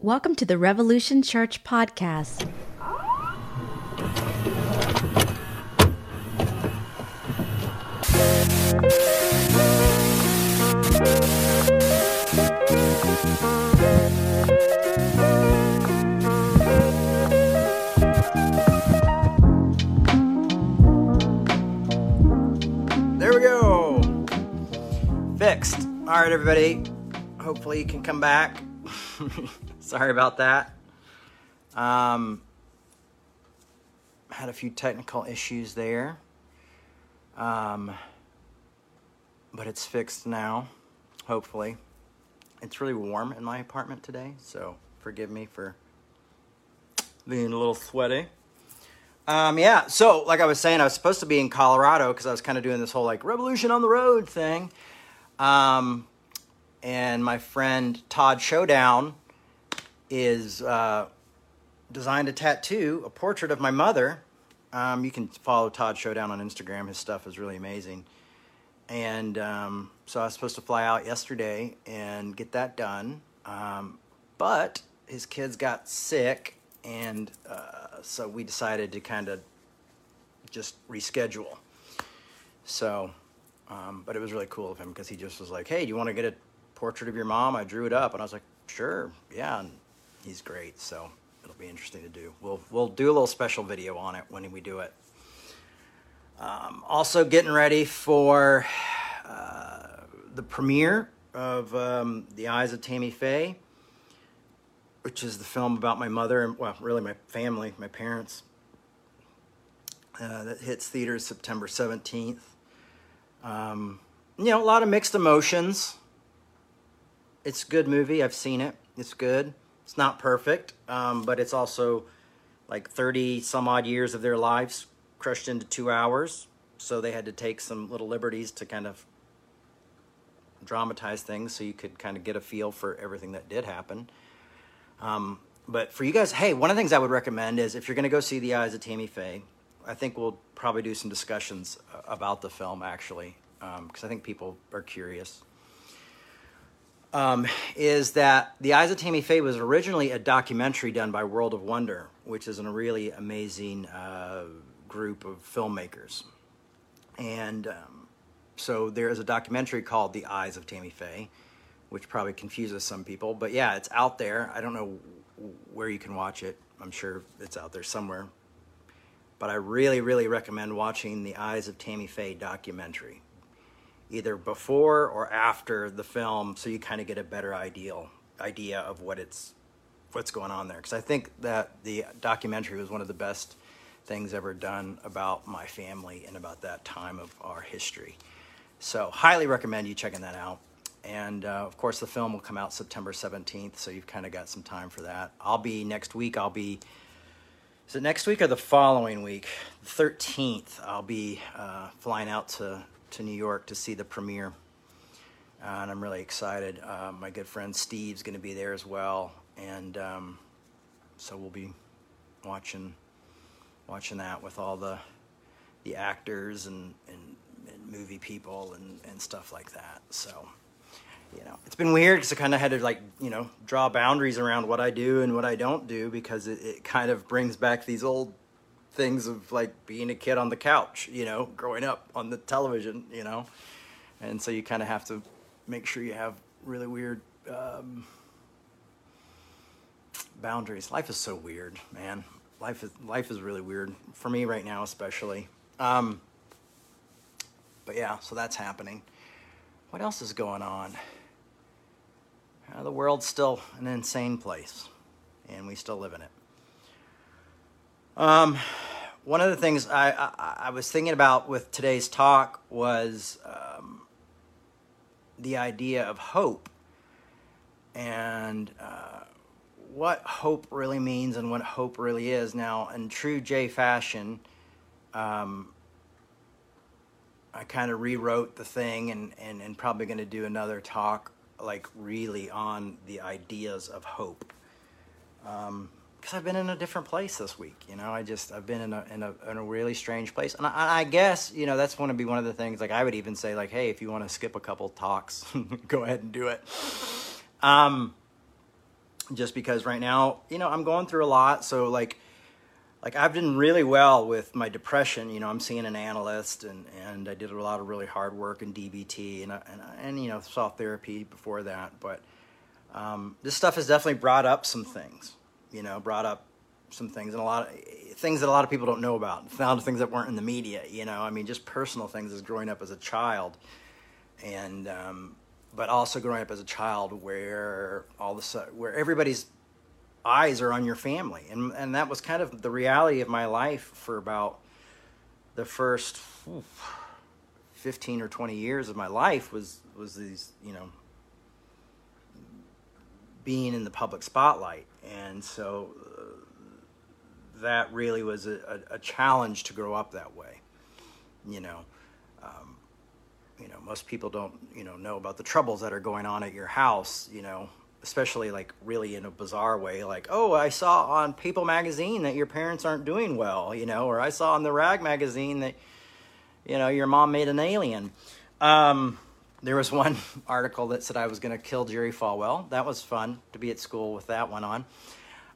Welcome to the Revolution Church podcast. There we go. Fixed. All right, everybody. Hopefully, you can come back. Sorry about that. Um, had a few technical issues there. Um, but it's fixed now, hopefully. It's really warm in my apartment today, so forgive me for being a little sweaty. Um, yeah, so like I was saying, I was supposed to be in Colorado because I was kind of doing this whole like revolution on the road thing. Um, and my friend Todd Showdown is uh, designed a tattoo, a portrait of my mother. Um, you can follow Todd Showdown on Instagram. His stuff is really amazing. And um, so I was supposed to fly out yesterday and get that done. Um, but his kids got sick, and uh, so we decided to kind of just reschedule. So, um, but it was really cool of him because he just was like, "Hey, do you want to get a portrait of your mom?" I drew it up, and I was like, "Sure, yeah." And he's great, so it'll be interesting to do. We'll we'll do a little special video on it when we do it. Um, also, getting ready for uh, the premiere of um, The Eyes of Tammy Faye which is the film about my mother and well, really my family, my parents. Uh, that hits theaters September seventeenth. Um, you know, a lot of mixed emotions. It's a good movie. I've seen it. It's good. It's not perfect, um, but it's also like thirty some odd years of their lives crushed into two hours. So they had to take some little liberties to kind of dramatize things, so you could kind of get a feel for everything that did happen. Um, but for you guys, hey, one of the things I would recommend is if you're going to go see The Eyes of Tammy Faye, I think we'll probably do some discussions about the film actually, because um, I think people are curious. Um, is that The Eyes of Tammy Faye was originally a documentary done by World of Wonder, which is a really amazing uh, group of filmmakers. And um, so there is a documentary called The Eyes of Tammy Faye which probably confuses some people. But yeah, it's out there. I don't know where you can watch it. I'm sure it's out there somewhere. But I really, really recommend watching the Eyes of Tammy Faye documentary, either before or after the film, so you kind of get a better ideal idea of what it's what's going on there. Because I think that the documentary was one of the best things ever done about my family and about that time of our history. So highly recommend you checking that out. And uh, of course, the film will come out September 17th, so you've kind of got some time for that. I'll be next week, I'll be, is it next week or the following week? The 13th, I'll be uh, flying out to, to New York to see the premiere. Uh, and I'm really excited. Uh, my good friend Steve's going to be there as well. And um, so we'll be watching watching that with all the the actors and, and, and movie people and, and stuff like that. So you know, it's been weird because I kind of had to like, you know, draw boundaries around what I do and what I don't do because it, it kind of brings back these old things of like being a kid on the couch, you know, growing up on the television, you know, and so you kind of have to make sure you have really weird um, boundaries. Life is so weird, man. Life is life is really weird for me right now, especially. Um, but yeah, so that's happening. What else is going on? Uh, the world's still an insane place, and we still live in it. Um, one of the things I, I, I, was thinking about with today's talk was um, the idea of hope and uh, what hope really means and what hope really is. Now, in true Jay fashion, um, I kind of rewrote the thing and, and, and probably going to do another talk like really on the ideas of hope. Um, because I've been in a different place this week. You know, I just I've been in a in a, in a really strange place, and I, I guess you know that's going to be one of the things. Like I would even say, like, hey, if you want to skip a couple talks, go ahead and do it. Um, just because right now, you know, I'm going through a lot. So like, like I've done really well with my depression. You know, I'm seeing an analyst, and and I did a lot of really hard work in DBT, and and and you know saw therapy before that. But um, this stuff has definitely brought up some things. You know, brought up some things and a lot of things that a lot of people don't know about. Found things that weren't in the media. You know, I mean, just personal things as growing up as a child, and um, but also growing up as a child where all the where everybody's eyes are on your family, and and that was kind of the reality of my life for about the first oof, fifteen or twenty years of my life was was these you know being in the public spotlight, and so uh, that really was a, a, a, challenge to grow up that way, you know. Um, you know, most people don't, you know, know about the troubles that are going on at your house, you know, especially like really in a bizarre way, like, oh, I saw on People magazine that your parents aren't doing well, you know, or I saw in the Rag magazine that, you know, your mom made an alien. Um, there was one article that said I was going to kill Jerry Falwell. That was fun to be at school with that one on.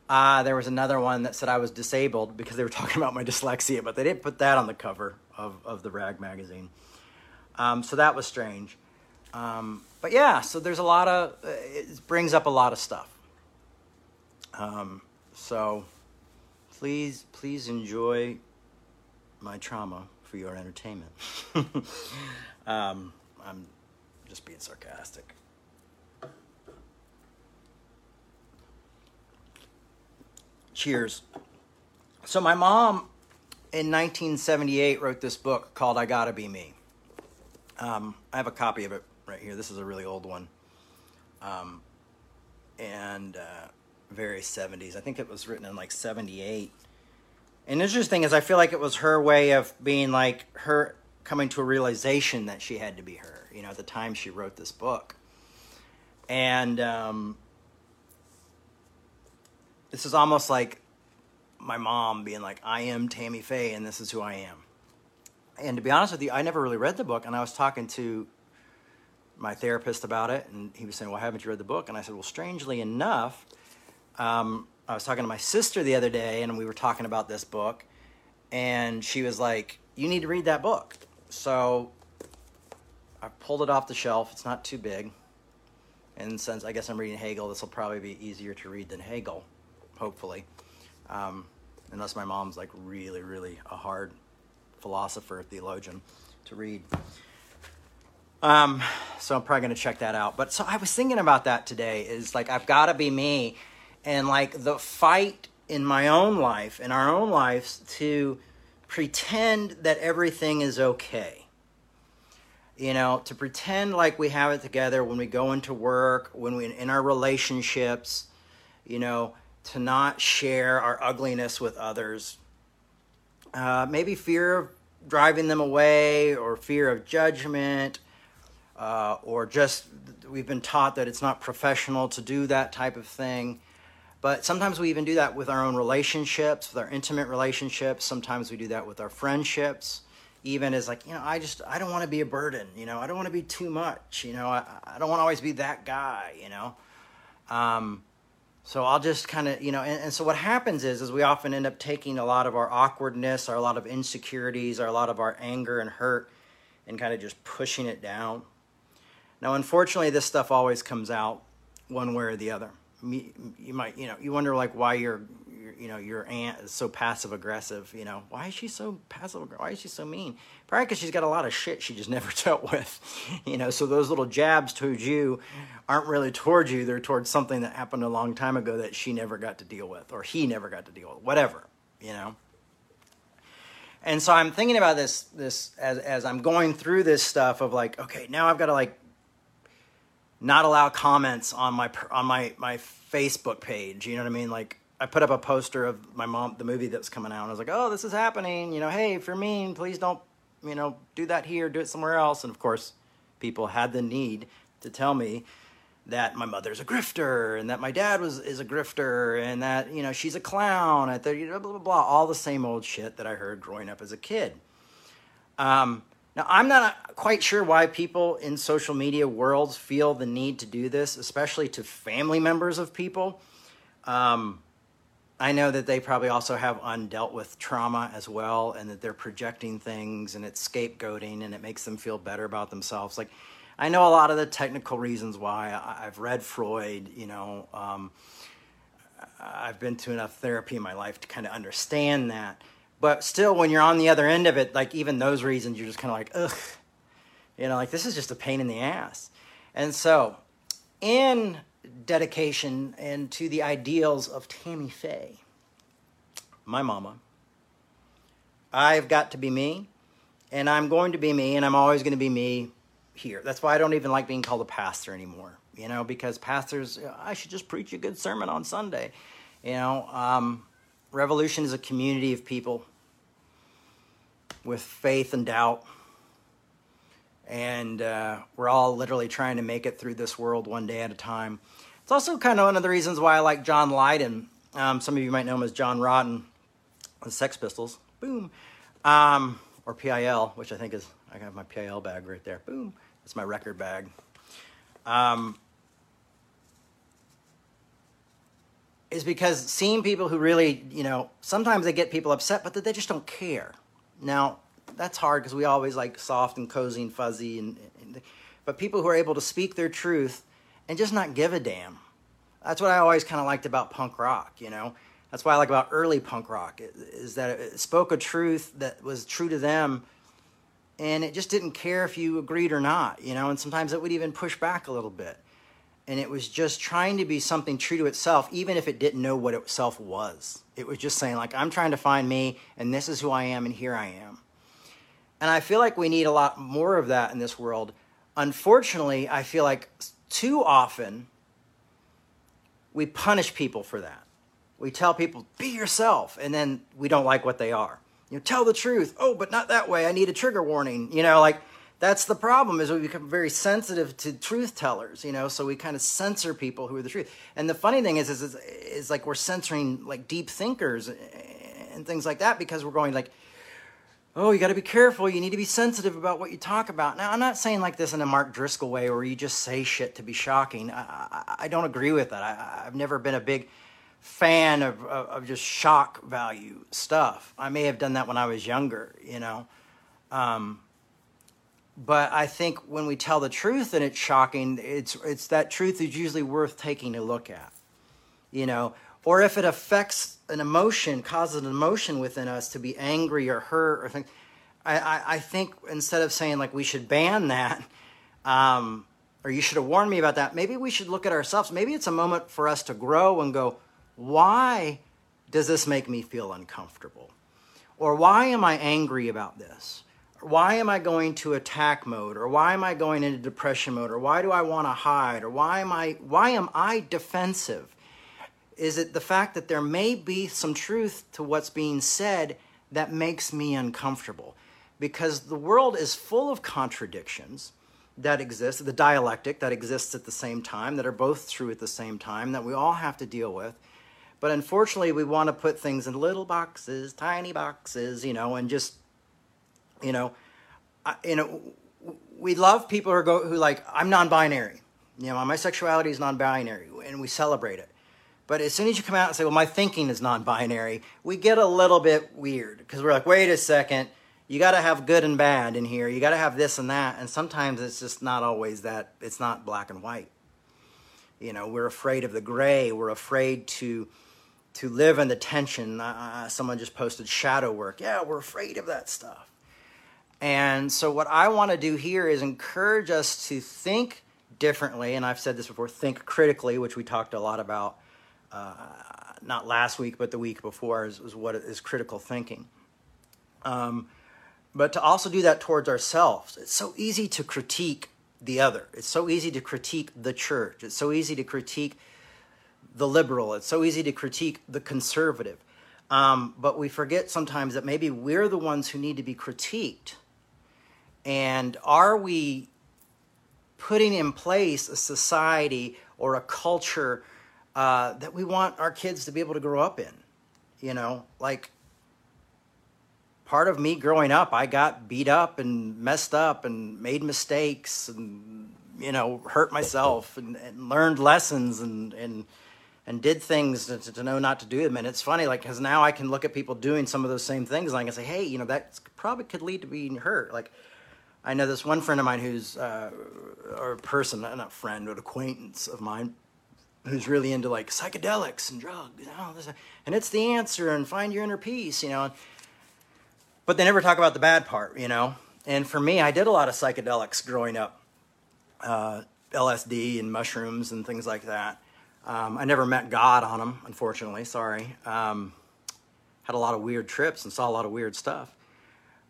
Uh, there was another one that said I was disabled because they were talking about my dyslexia, but they didn't put that on the cover of, of the Rag magazine. Um, so that was strange. Um, but yeah, so there's a lot of, uh, it brings up a lot of stuff. Um, so please, please enjoy my trauma for your entertainment. um, I'm just being sarcastic. Cheers. So my mom in 1978 wrote this book called I Gotta Be Me. Um, I have a copy of it right here. This is a really old one. Um, and uh, very 70s. I think it was written in like 78. And interesting is, I feel like it was her way of being like her coming to a realization that she had to be her, you know, at the time she wrote this book. And um, this is almost like my mom being like, I am Tammy Faye and this is who I am and to be honest with you, I never really read the book. And I was talking to my therapist about it, and he was saying, "Well, haven't you read the book?" And I said, "Well, strangely enough, um, I was talking to my sister the other day, and we were talking about this book, and she was like, "You need to read that book." So I pulled it off the shelf. It's not too big, and since I guess I'm reading Hegel, this will probably be easier to read than Hegel, hopefully, um, unless my mom's like really, really a hard philosopher, theologian, to read. Um, so I'm probably going to check that out. But so I was thinking about that today is like, I've got to be me. And like the fight in my own life, in our own lives, to pretend that everything is okay. You know, to pretend like we have it together when we go into work, when we in our relationships, you know, to not share our ugliness with others, uh, maybe fear of driving them away or fear of judgment uh, or just we've been taught that it's not professional to do that type of thing but sometimes we even do that with our own relationships with our intimate relationships. Sometimes we do that with our friendships. Even as like you know i just i don't want to be a burden you know? I don't want to be too much you know? I, I don't want to always be that guy you know? Um, so I'll just kind of, you know, and, and, so what happens is, is we often end up taking a lot of our awkwardness, or a lot of insecurities, or a lot of our anger and hurt, and kind of just pushing it down. Now, unfortunately, this stuff always comes out one way or the other. You might, you know, you wonder like why you're you know your aunt is so passive aggressive you know? Why is she so passive why is she so mean? Probably because she's got a lot of shit she just never dealt with you know? So those little jabs towards you aren't really towards you. They're towards something that happened a long time ago that she never got to deal with or he never got to deal with whatever you know? And so i'm thinking about this this as, as i'm going through this stuff of like okay now i've got to like not allow comments on my on my my facebook page you know what i mean like I put up a poster of my mom, the movie that's coming out. And I was like, oh, this is happening. You know, hey, if you're mean, please don't, you know, do that here, do it somewhere else. And of course, people had the need to tell me that my mother's a grifter and that my dad was is a grifter and that you know she's a clown at the blah blah blah all the same old shit that I heard growing up as a kid. Um, now I'm not quite sure why people in social media worlds feel the need to do this, especially to family members of people Um, I know that they probably also have undealt with trauma as well, and that they're projecting things and it's scapegoating and it makes them feel better about themselves. Like, I know a lot of the technical reasons why. I, have read Freud, you know, um, I've been to enough therapy in my life to kind of understand that. But still, when you're on the other end of it, like even those reasons, you're just kind of like, ugh, you know, like this is just a pain in the ass. And so, in dedication and to the ideals of Tammy Faye, my mama, I've got to be me, and I'm going to be me, and I'm always going to be me here. That's why I don't even like being called a pastor anymore, you know, because pastors, I should just preach a good sermon on Sunday. You know, um, Revolution is a community of people with faith and doubt and uh, we're all literally trying to make it through this world one day at a time. It's also kind of one of the reasons why I like John Lydon. Um, some of you might know him as John Rotten, the Sex Pistols. Boom. Um, or PIL, which I think is, I have my PIL bag right there. Boom. That's my record bag. Um, is because seeing people who really, you know, sometimes they get people upset, but they just don't care. Now, that's hard because we always like soft and cozy and fuzzy and, and, but people who are able to speak their truth and just not give a damn. That's what i always kind of liked about punk rock you know? That's why i like about early punk rock is that it spoke a truth that was true to them and it just didn't care if you agreed or not you know? And sometimes it would even push back a little bit and it was just trying to be something true to itself even if it didn't know what itself was it was just saying like i'm trying to find me and this is who i am and here i am and I feel like we need a lot more of that in this world. Unfortunately, I feel like too often we punish people for that. We tell people, be yourself, and then we don't like what they are. You know, tell the truth. Oh, but not that way. I need a trigger warning. You know, like that's the problem is we become very sensitive to truth tellers, you know, so we kind of censor people who are the truth. And the funny thing is, is, is, is like we're censoring like deep thinkers and things like that because we're going like, oh, you got to be careful. You need to be sensitive about what you talk about. Now, I'm not saying like this in a Mark Driscoll way where you just say shit to be shocking. I, I, I don't agree with that. I, have never been a big fan of, of, of, just shock value stuff. I may have done that when I was younger, you know. Um, but I think when we tell the truth and it's shocking, it's, it's that truth is usually worth taking a look at, you know or if it affects an emotion, causes an emotion within us to be angry or hurt or think, I, I, I think instead of saying like we should ban that, um, or you should have warned me about that, maybe we should look at ourselves. Maybe it's a moment for us to grow and go, why does this make me feel uncomfortable? Or why am I angry about this? Why am I going to attack mode? Or why am I going into depression mode? Or why do I want to hide? Or why am I why am I defensive? is it the fact that there may be some truth to what's being said that makes me uncomfortable? Because the world is full of contradictions that exist, the dialectic that exists at the same time, that are both true at the same time, that we all have to deal with. But unfortunately, we want to put things in little boxes, tiny boxes, you know, and just, you know, I, you know, we love people who go who like I'm non-binary. You know, my sexuality is non-binary, and we celebrate it. But as soon as you come out and say, well, my thinking is non binary, we get a little bit weird because we're like, wait a second, you got to have good and bad in here. You got to have this and that. And sometimes it's just not always that, it's not black and white. You know, we're afraid of the gray. We're afraid to to live in the tension. Uh, someone just posted shadow work. Yeah, we're afraid of that stuff. And so, what I want to do here is encourage us to think differently. And I've said this before think critically, which we talked a lot about uh, not last week, but the week before, is, is what is critical thinking. Um, but to also do that towards ourselves. It's so easy to critique the other. It's so easy to critique the church. It's so easy to critique the liberal. It's so easy to critique the conservative. Um, but we forget sometimes that maybe we're the ones who need to be critiqued. And are we putting in place a society or a culture uh, that we want our kids to be able to grow up in. You know, like part of me growing up, I got beat up and messed up and made mistakes and, you know, hurt myself and, and learned lessons and, and and did things to, to know not to do them. And it's funny, like, because now I can look at people doing some of those same things, and I can say, hey, you know, that probably could lead to being hurt. Like, I know this one friend of mine who's, uh, or a person, not friend, but acquaintance of mine, who's really into like psychedelics and drugs, you know, and it's the answer, and find your inner peace, you know. But they never talk about the bad part, you know. And for me, I did a lot of psychedelics growing up, uh, LSD and mushrooms and things like that. Um, I never met God on them, unfortunately. Sorry. Um, had a lot of weird trips and saw a lot of weird stuff.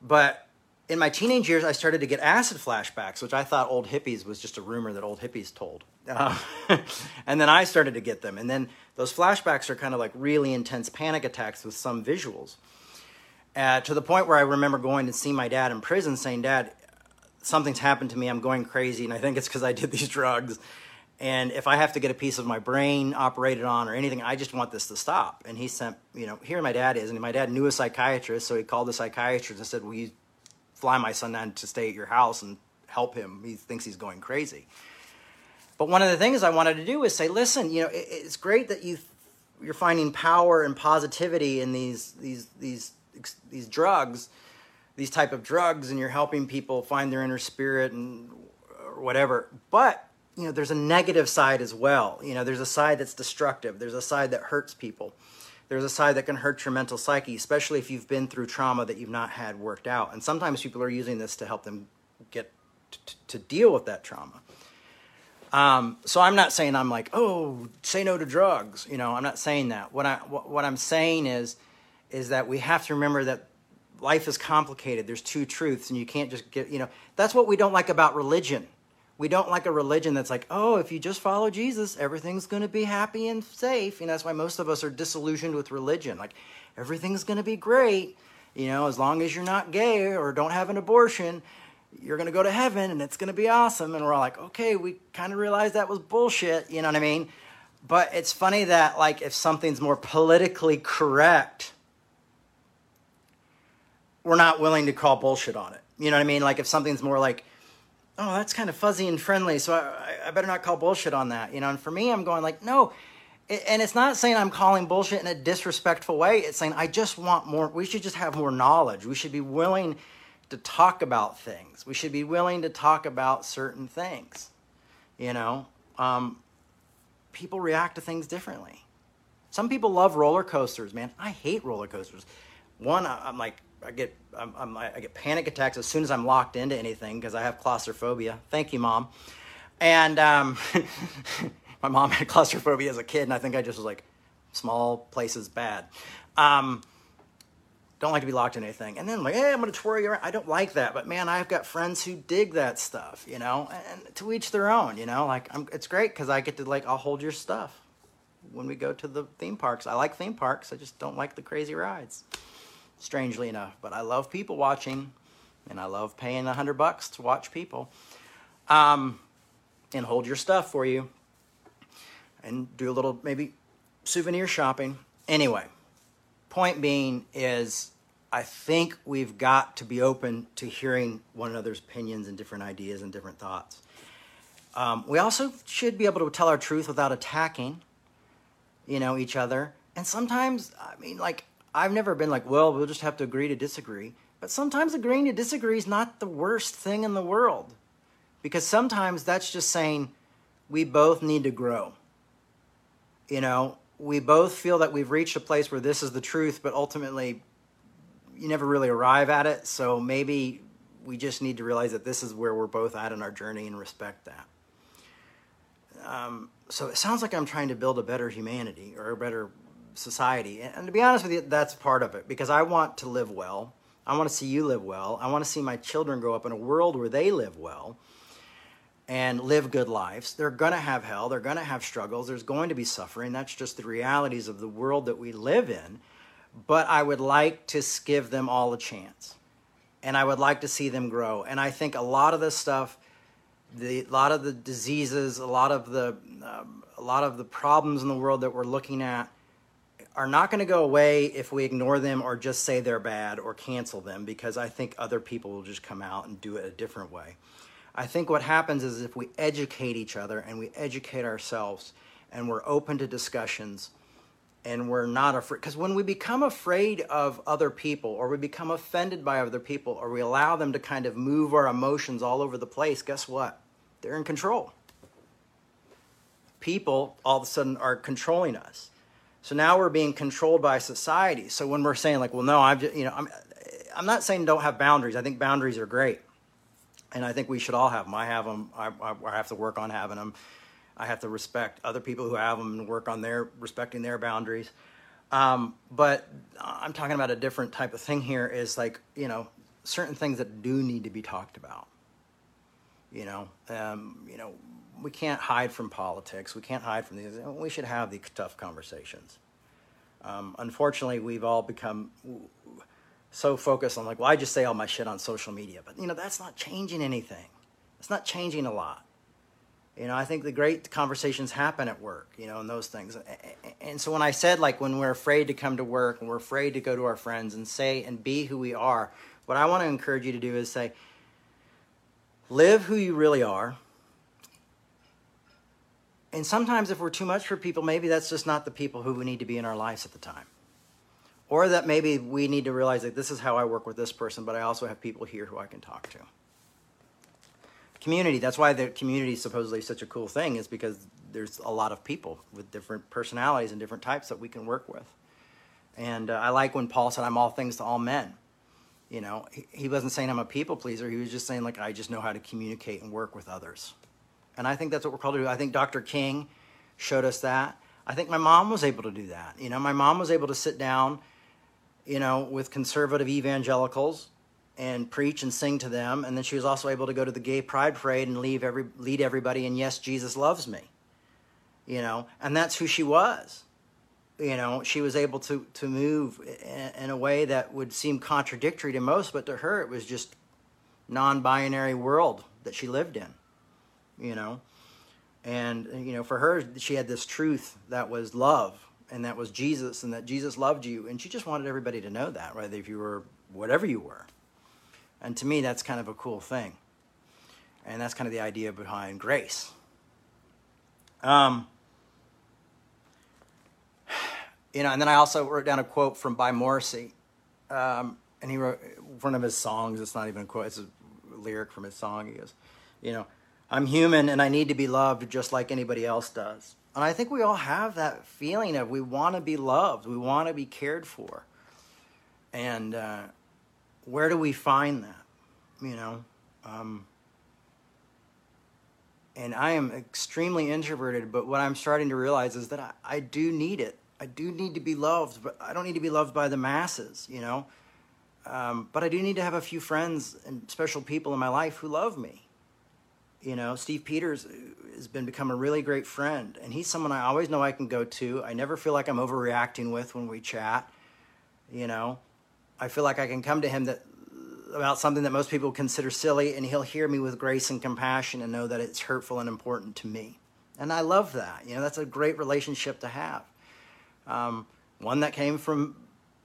But in my teenage years, I started to get acid flashbacks, which I thought old hippies was just a rumor that old hippies told. Uh, and then I started to get them. And then those flashbacks are kind of like really intense panic attacks with some visuals. Uh, to the point where I remember going to see my dad in prison saying, Dad, something's happened to me. I'm going crazy. And I think it's because I did these drugs. And if I have to get a piece of my brain operated on or anything, I just want this to stop. And he sent, you know, here my dad is. And my dad knew a psychiatrist. So he called the psychiatrist and said, Will you fly my son down to stay at your house and help him? He thinks he's going crazy. But one of the things I wanted to do is say, listen, you know, it, it's great that you you're finding power and positivity in these these these these drugs, these type of drugs, and you're helping people find their inner spirit and or whatever. But you know, there's a negative side as well. You know, there's a side that's destructive. There's a side that hurts people. There's a side that can hurt your mental psyche, especially if you've been through trauma that you've not had worked out. And sometimes people are using this to help them get to deal with that trauma. Um, so I'm not saying I'm like, oh, say no to drugs. You know, I'm not saying that. What I what I'm saying is, is that we have to remember that life is complicated. There's two truths, and you can't just get. You know, that's what we don't like about religion we don't like a religion that's like, oh, if you just follow Jesus, everything's going to be happy and safe. Know, that's why most of us are disillusioned with religion. Like, everything's going to be great. You know, as long as you're not gay or don't have an abortion, you're going to go to heaven and it's going to be awesome. And we're all like, okay, we kind of realized that was bullshit. You know what I mean? But it's funny that, like, if something's more politically correct, we're not willing to call bullshit on it. You know what I mean? Like, if something's more like, oh, that's kind of fuzzy and friendly, so I, I better not call bullshit on that, you know. And for me, I'm going like, no, and it's not saying I'm calling bullshit in a disrespectful way. It's saying I just want more. We should just have more knowledge. We should be willing to talk about things. We should be willing to talk about certain things. You know, um, people react to things differently. Some people love roller coasters, man. I hate roller coasters. One, I'm like, I get I'm, I'm, i get panic attacks as soon as I'm locked into anything because I have claustrophobia. Thank you, mom. And um, my mom had claustrophobia as a kid, and I think I just was like, small places bad. Um, don't like to be locked in anything. And then like, hey, I'm gonna twirl you around. I don't like that, but man, I've got friends who dig that stuff, you know. And to each their own, you know. Like, I'm, it's great because I get to like, I'll hold your stuff when we go to the theme parks. I like theme parks. I just don't like the crazy rides strangely enough. But I love people watching, and I love paying a hundred bucks to watch people, um, and hold your stuff for you, and do a little maybe souvenir shopping. Anyway, point being is. I think we've got to be open to hearing one another's opinions and different ideas and different thoughts. Um, we also should be able to tell our truth without attacking, you know, each other. And sometimes, I mean, like I've never been like, well, we'll just have to agree to disagree. But sometimes agreeing to disagree is not the worst thing in the world. Because sometimes that's just saying we both need to grow. You know, we both feel that we've reached a place where this is the truth, but ultimately you never really arrive at it. So maybe we just need to realize that this is where we're both at in our journey and respect that. Um, so it sounds like I'm trying to build a better humanity or a better society. And to be honest with you, that's part of it because I want to live well. I want to see you live well. I want to see my children grow up in a world where they live well and live good lives. They're going to have hell. They're going to have struggles. There's going to be suffering. That's just the realities of the world that we live in. But I would like to give them all a chance. And I would like to see them grow. And I think a lot of this stuff, the, a lot of the diseases, a lot of the, um, a lot of the problems in the world that we're looking at, are not going to go away if we ignore them or just say they're bad or cancel them because I think other people will just come out and do it a different way. I think what happens is if we educate each other and we educate ourselves and we're open to discussions and we're not afraid because when we become afraid of other people or we become offended by other people or we allow them to kind of move our emotions all over the place guess what? They're in control. People all of a sudden are controlling us so now we're being controlled by society so when we're saying like well no i'm just you know i'm i'm not saying don't have boundaries i think boundaries are great and i think we should all have them i have them i, I have to work on having them I have to respect other people who have them and work on their respecting their boundaries. Um, but I'm talking about a different type of thing here. Is like you know certain things that do need to be talked about. You know, um, you know, we can't hide from politics. We can't hide from these. We should have these tough conversations. Um, unfortunately, we've all become so focused on like, well, I just say all my shit on social media, but you know, that's not changing anything. It's not changing a lot. You know, I think the great conversations happen at work, you know, and those things. And so when I said, like, when we're afraid to come to work and we're afraid to go to our friends and say and be who we are, what I want to encourage you to do is say, live who you really are. And sometimes if we're too much for people, maybe that's just not the people who we need to be in our lives at the time. Or that maybe we need to realize that this is how I work with this person, but I also have people here who I can talk to community. That's why the community is supposedly such a cool thing, is because there's a lot of people with different personalities and different types that we can work with. And uh, I like when Paul said, "I'm all things to all men." You know, he, he wasn't saying I'm a people pleaser. He was just saying like I just know how to communicate and work with others. And I think that's what we're called to do. I think Dr. King showed us that. I think my mom was able to do that. You know, my mom was able to sit down, you know, with conservative evangelicals and preach and sing to them. And then she was also able to go to the gay pride parade and leave every, lead everybody in Yes, Jesus Loves Me. You know, and that's who she was. You know, she was able to, to move in, in a way that would seem contradictory to most, but to her it was just non-binary world that she lived in. You know, and you know, for her, she had this truth that was love, and that was Jesus, and that Jesus loved you, and she just wanted everybody to know that, whether if you were whatever you were. And to me, that's kind of a cool thing. And that's kind of the idea behind grace. Um, you know, and then I also wrote down a quote from By Morrissey. Um, and he wrote one of his songs, it's not even a quote, it's a lyric from his song. He goes, you know, I'm human and I need to be loved just like anybody else does. And I think we all have that feeling of we want to be loved, we want to be cared for. And, uh, where do we find that? You know, um, and I am extremely introverted, but what I'm starting to realize is that I, I do need it. I do need to be loved, but I don't need to be loved by the masses, you know. Um, but I do need to have a few friends and special people in my life who love me. You know, Steve Peters has been become a really great friend, and he's someone I always know I can go to. I never feel like I'm overreacting with when we chat. You know, I feel like I can come to him that about something that most people consider silly, and he'll hear me with grace and compassion and know that it's hurtful and important to me. And I love that. You know, that's a great relationship to have. Um, one that came from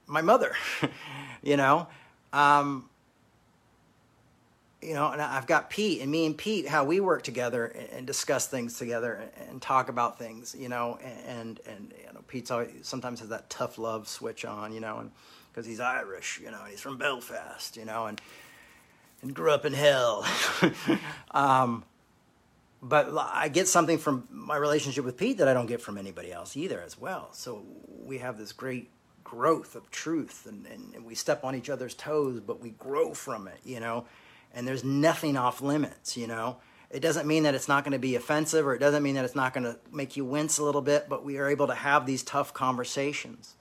my mother, you know. Um, you know, and I've got Pete, and me and Pete, how we work together and discuss things together and talk about things, you know, and and you know, Pete's always sometimes has that tough love switch on, you know, and because he's Irish, you know, and he's from Belfast, you know, and and grew up in hell. um, but I get something from my relationship with Pete that I don't get from anybody else either, as well. So we have this great growth of truth, and, and we step on each other's toes, but we grow from it, you know. And there's nothing off limits, you know. It doesn't mean that it's not going to be offensive, or it doesn't mean that it's not going to make you wince a little bit, but we are able to have these tough conversations.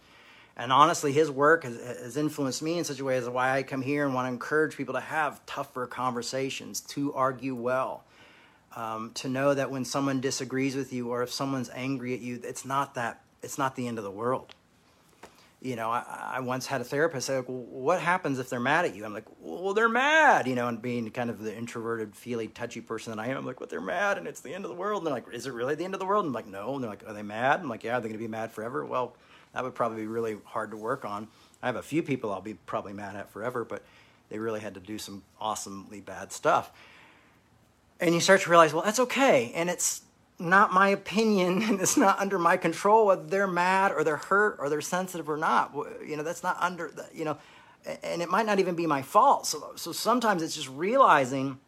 And honestly, his work has, has, influenced me in such a way as why I come here and want to encourage people to have tougher conversations, to argue well, um, to know that when someone disagrees with you or if someone's angry at you, it's not that it's not the end of the world. You know, I, I once had a therapist say, like, well, "What happens if they're mad at you?" I'm like, "Well, they're mad," you know, and being kind of the introverted, feely, touchy person that I am, I'm like, "What? They're mad, and it's the end of the world." And they're like, "Is it really the end of the world?" And I'm like, "No." And they're like, "Are they mad?" I'm like, "Yeah." Are they going to be mad forever? Well that would probably be really hard to work on. I have a few people I'll be probably mad at forever, but they really had to do some awesomely bad stuff. And you start to realize, well, that's okay. And it's not my opinion and it's not under my control whether they're mad or they're hurt or they're sensitive or not. You know, that's not under, the, you know, and it might not even be my fault. So, so sometimes it's just realizing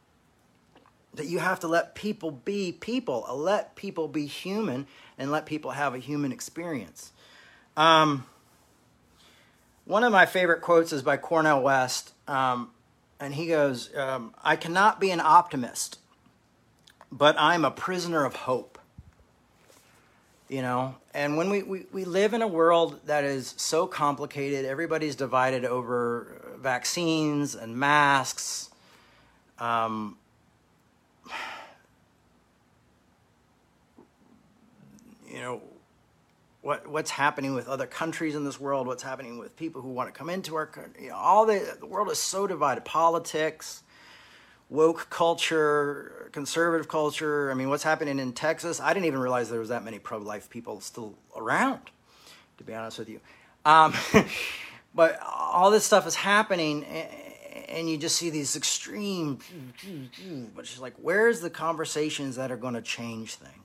that you have to let people be people, uh, let people be human, and let people have a human experience. Um, one of my favorite quotes is by Cornel West, um, and he goes, um, I cannot be an optimist, but I'm a prisoner of hope. You know, and when we, we, we live in a world that is so complicated, everybody's divided over vaccines and masks. Um, you know what what's happening with other countries in this world, what's happening with people who want to come into our country. You know, all the the world is so divided. Politics, woke culture, conservative culture. I mean, what's happening in Texas? I didn't even realize there was that many pro-life people still around. To be honest with you, um, but all this stuff is happening, and you just see these extreme. But it's like, where's the conversations that are going to change things?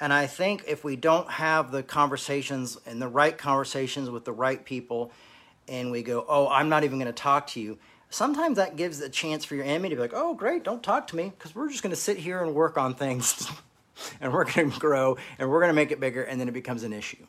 And I think if we don't have the conversations and the right conversations with the right people, and we go, oh, I'm not even going to talk to you, sometimes that gives a chance for your enemy to be like, oh, great, don't talk to me because we're just going to sit here and work on things and we're going to grow and we're going to make it bigger and then it becomes an issue.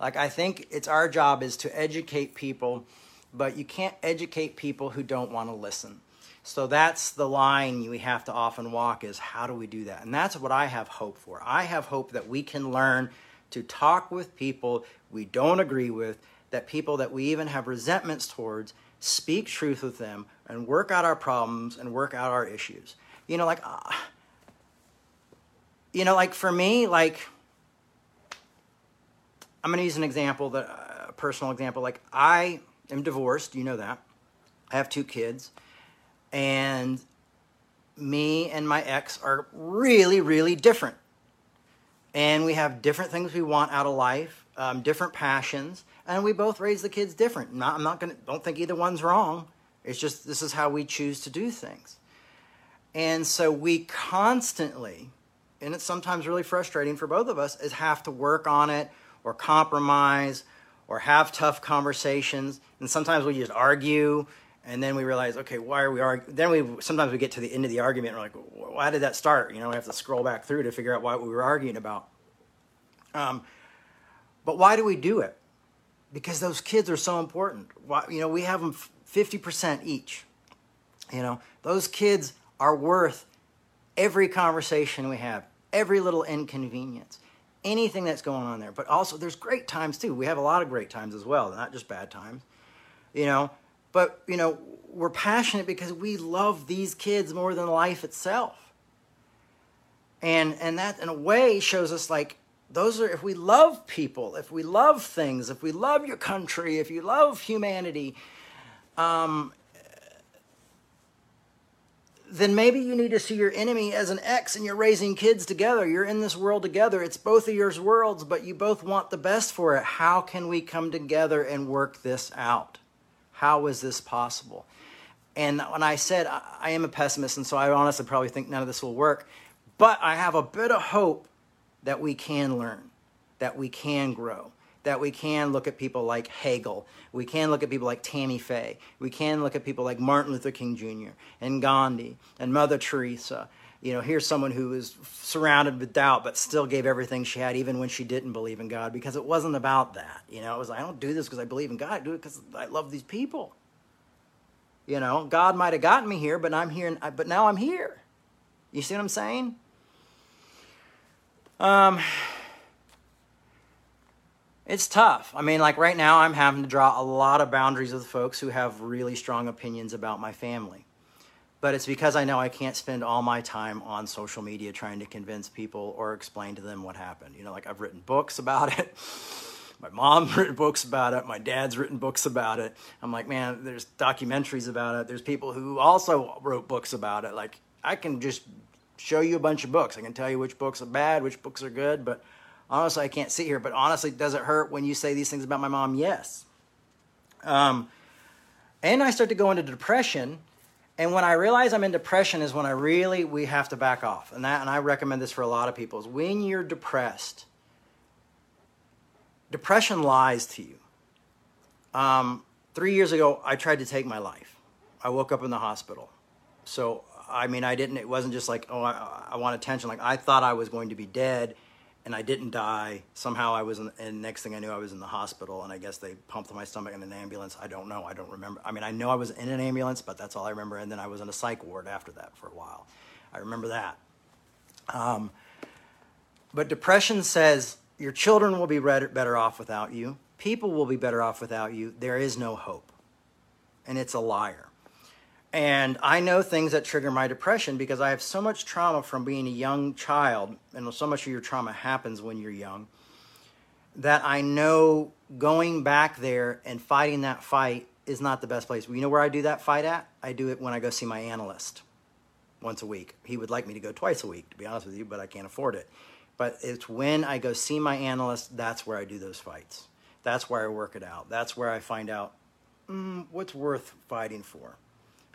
Like, I think it's our job is to educate people, but you can't educate people who don't want to listen. So that's the line we have to often walk is how do we do that? And that's what I have hope for. I have hope that we can learn to talk with people we don't agree with, that people that we even have resentments towards, speak truth with them and work out our problems and work out our issues. You know, like, uh, you know, like for me, like, I'm going to use an example that a uh, personal example. Like, I am divorced. You know that. I have two kids and me and my ex are really, really different. And we have different things we want out of life, um, different passions, and we both raise the kids different. Not, I'm not gonna, don't think either one's wrong. It's just this is how we choose to do things. And so we constantly, and it's sometimes really frustrating for both of us, is have to work on it or compromise or have tough conversations. And sometimes we just argue and then we realize, okay, why are we arguing? Then we sometimes we get to the end of the argument, and we're like, why did that start? You know, we have to scroll back through to figure out what we were arguing about. Um, but why do we do it? Because those kids are so important. Why, you know, we have them fifty percent each. You know, those kids are worth every conversation we have, every little inconvenience, anything that's going on there. But also, there's great times too. We have a lot of great times as well, not just bad times. You know, but, you know, we're passionate because we love these kids more than life itself. And, and that, in a way, shows us like, those are, if we love people, if we love things, if we love your country, if you love humanity, um, then maybe you need to see your enemy as an ex and you're raising kids together. You're in this world together. It's both of your worlds, but you both want the best for it. How can we come together and work this out? How is this possible? And when I said I am a pessimist, and so I honestly probably think none of this will work, but I have a bit of hope that we can learn, that we can grow, that we can look at people like Hegel, we can look at people like Tammy Faye, we can look at people like Martin Luther King Jr. and Gandhi and Mother Teresa you know, here's someone who was surrounded with doubt, but still gave everything she had, even when she didn't believe in God, because it wasn't about that. You know, it was, I don't do this because I believe in God. I do it because I love these people. You know, God might have gotten me here, but I'm here, but now I'm here. You see what I'm saying? Um, it's tough. I mean, like right now, I'm having to draw a lot of boundaries with folks who have really strong opinions about my family but it's because I know I can't spend all my time on social media trying to convince people or explain to them what happened. You know, like I've written books about it. My mom's written books about it. My dad's written books about it. I'm like, man, there's documentaries about it. There's people who also wrote books about it. Like, I can just show you a bunch of books. I can tell you which books are bad, which books are good, but honestly, I can't sit here. But honestly, does it hurt when you say these things about my mom? Yes. Um, and I start to go into depression And when I realize I'm in depression is when I really we have to back off. And that and I recommend this for a lot of people is when you're depressed, depression lies to you. Um, three years ago, I tried to take my life. I woke up in the hospital. So I mean, I didn't. It wasn't just like, oh, I, I want attention. Like I thought I was going to be dead, and I didn't die. Somehow I was, in, and next thing I knew, I was in the hospital, and I guess they pumped my stomach in an ambulance. I don't know. I don't remember. I mean, I know I was in an ambulance, but that's all I remember. And then I was in a psych ward after that for a while. I remember that. Um, but depression says your children will be better off without you. People will be better off without you. There is no hope, and it's a liar. And I know things that trigger my depression because I have so much trauma from being a young child, and so much of your trauma happens when you're young, that I know going back there and fighting that fight is not the best place. You know where I do that fight at? I do it when I go see my analyst once a week. He would like me to go twice a week, to be honest with you, but I can't afford it. But it's when I go see my analyst, that's where I do those fights. That's where I work it out. That's where I find out mm, what's worth fighting for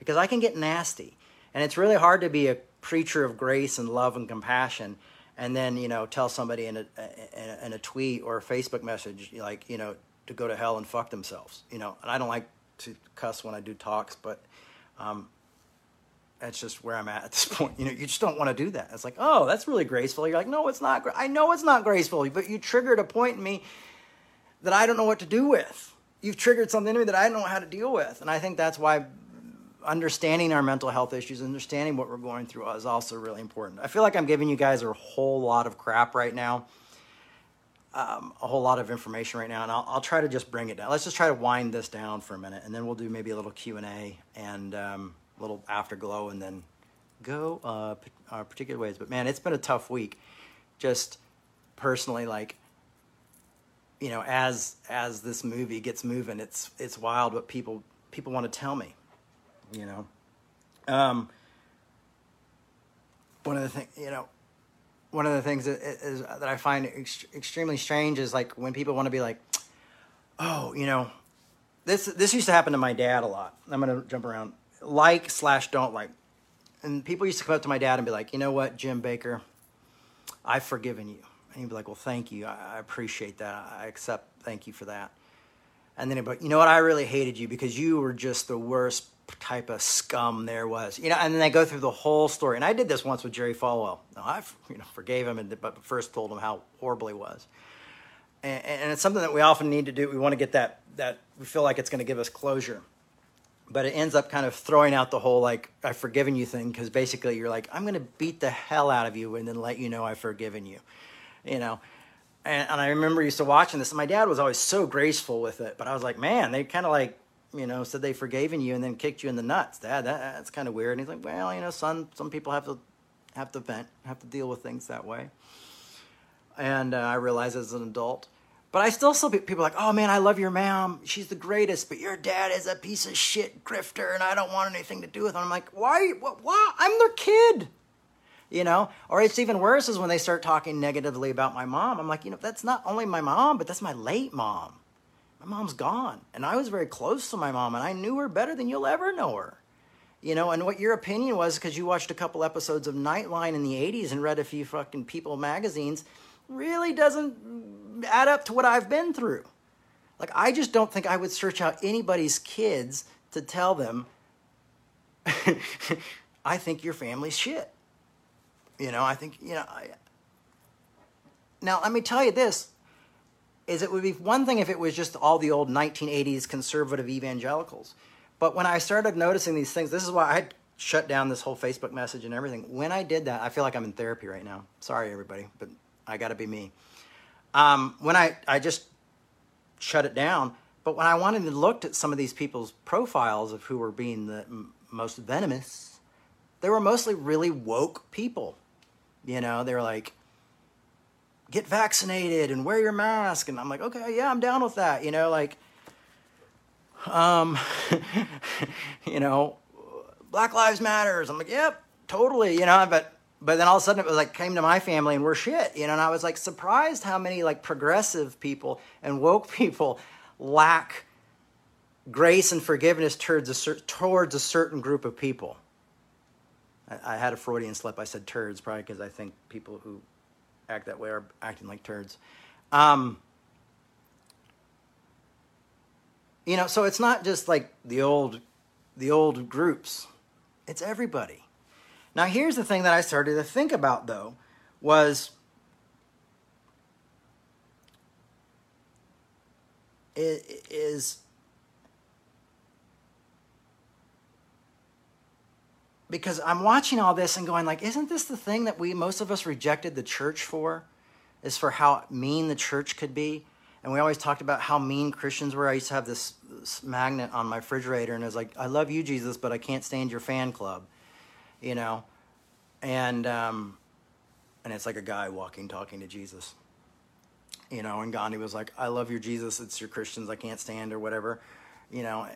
because I can get nasty. And it's really hard to be a preacher of grace and love and compassion and then, you know, tell somebody in a, in a tweet or a Facebook message, like, you know, to go to hell and fuck themselves, you know. And I don't like to cuss when I do talks, but um, that's just where I'm at at this point. You know, you just don't want to do that. It's like, oh, that's really graceful. You're like, no, it's not. I know it's not graceful, but you triggered a point in me that I don't know what to do with. You've triggered something in me that I don't know how to deal with, and I think that's why understanding our mental health issues, understanding what we're going through is also really important. I feel like I'm giving you guys a whole lot of crap right now, um, a whole lot of information right now, and I'll, I'll, try to just bring it down. Let's just try to wind this down for a minute, and then we'll do maybe a little Q and A and um, a little afterglow, and then go uh, particular ways. But man, it's been a tough week, just personally, like you know, as as this movie gets moving, it's it's wild what people people want to tell me you know. Um, one of the things, you know, one of the things that, is, that I find ex- extremely strange is like when people want to be like, oh, you know, this this used to happen to my dad a lot. I'm gonna jump around. Like slash don't like, and people used to come up to my dad and be like, you know what, Jim Bakker, I've forgiven you. And he'd be like, well, thank you. I, I appreciate that. I accept. Thank you for that. And then he'd be like, you know what, I really hated you because you were just the worst type of scum there was. You know, and then they go through the whole story. And I did this once with Jerry Falwell. Now, I you know, forgave him, and, but first told him how horrible he was. And, and it's something that we often need to do. We want to get that, that we feel like it's going to give us closure. But it ends up kind of throwing out the whole, like, I've forgiven you thing, because basically you're like, I'm going to beat the hell out of you and then let you know I've forgiven you. You know? And, and I remember used to watching this, and my dad was always so graceful with it. But I was like, man, they kind of like you know, said they forgiven you and then kicked you in the nuts. Dad, that, that's kind of weird. And he's like, well, you know, son, some people have to have to vent, have to deal with things that way. And uh, I realize as an adult, but I still see people like, oh man, I love your mom. She's the greatest, but your dad is a piece of shit grifter, and I don't want anything to do with him. I'm like, why? What? Why? I'm their kid. You know, or it's even worse is when they start talking negatively about my mom. I'm like, you know, that's not only my mom, but that's my late mom my mom's gone. And I was very close to my mom, and I knew her better than you'll ever know her. You know, and what your opinion was because you watched a couple episodes of Nightline in the 80s and read a few fucking People magazines really doesn't add up to what I've been through. Like, I just don't think I would search out anybody's kids to tell them, I think your family's shit. You know, I think, you know, I. Now, let me tell you this is it would be one thing if it was just all the old 1980s conservative evangelicals. But when I started noticing these things, this is why I shut down this whole Facebook message and everything. When I did that, I feel like I'm in therapy right now. Sorry, everybody, but I got to be me. Um, when I, I just shut it down, but when I wanted to looked at some of these people's profiles of who were being the m- most venomous, they were mostly really woke people. You know, they were like, get vaccinated and wear your mask. And I'm like, okay, yeah, I'm down with that. You know, like, um, you know, Black Lives Matters. I'm like, yep, totally. You know, but but then all of a sudden it was like came to my family and we're shit. You know, and I was like surprised how many like progressive people and woke people lack grace and forgiveness towards a, cer- towards a certain group of people. I, I had a Freudian slip. I said turds, probably because I think people who act that way are acting like turds. Um, you know, so it's not just like the old, the old groups. It's everybody. Now, here's the thing that I started to think about, though, was is because I'm watching all this and going like, isn't this the thing that we most of us rejected the church for? Is for how mean the church could be. And we always talked about how mean Christians were. I used to have this, this magnet on my refrigerator, and it was like, "I love you, Jesus, but I can't stand your fan club," you know. And um, and it's like a guy walking, talking to Jesus, you know. And Gandhi was like, "I love your Jesus. It's your Christians I can't stand," or whatever, you know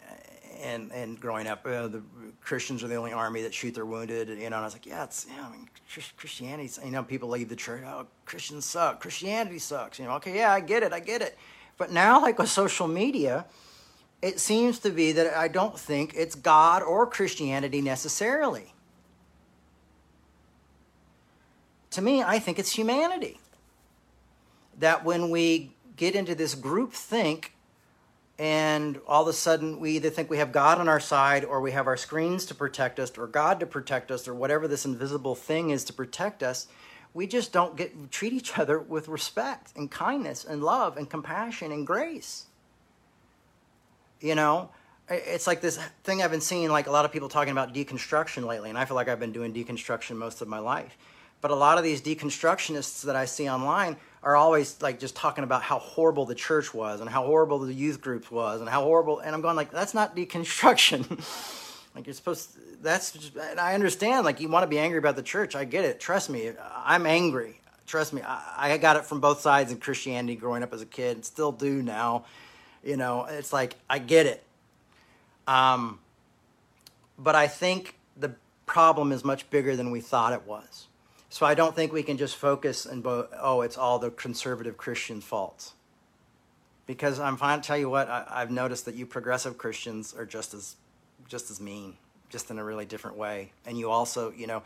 and and growing up, uh, the Christians are the only army that shoot their wounded. You know, and I was like, yeah, it's yeah, I mean, Christianity. You know, people leave the church. Oh, Christians suck. Christianity sucks. You know, okay, yeah, I get it, I get it. But now, like with social media, it seems to be that I don't think it's God or Christianity necessarily. To me, I think it's humanity. That when we get into this group think and all of a sudden we either think we have God on our side or we have our screens to protect us or God to protect us or whatever this invisible thing is to protect us we just don't get treat each other with respect and kindness and love and compassion and grace. You know it's like this thing I've been seeing like a lot of people talking about deconstruction lately and I feel like I've been doing deconstruction most of my life. But a lot of these deconstructionists that I see online are always like just talking about how horrible the church was and how horrible the youth groups was and how horrible and i'm going like that's not deconstruction. Like you're supposed to, that's just, and i understand like you want to be angry about the church i get it trust me i'm angry trust me I, I got it from both sides in christianity growing up as a kid and still do now you know it's like i get it. Um, but i think the problem is much bigger than we thought it was so I don't think we can just focus and oh, it's all the conservative Christian faults. Because I'm fine. To tell you what, I, I've noticed that you progressive Christians are just as, just as mean, just in a really different way. And you also, you know,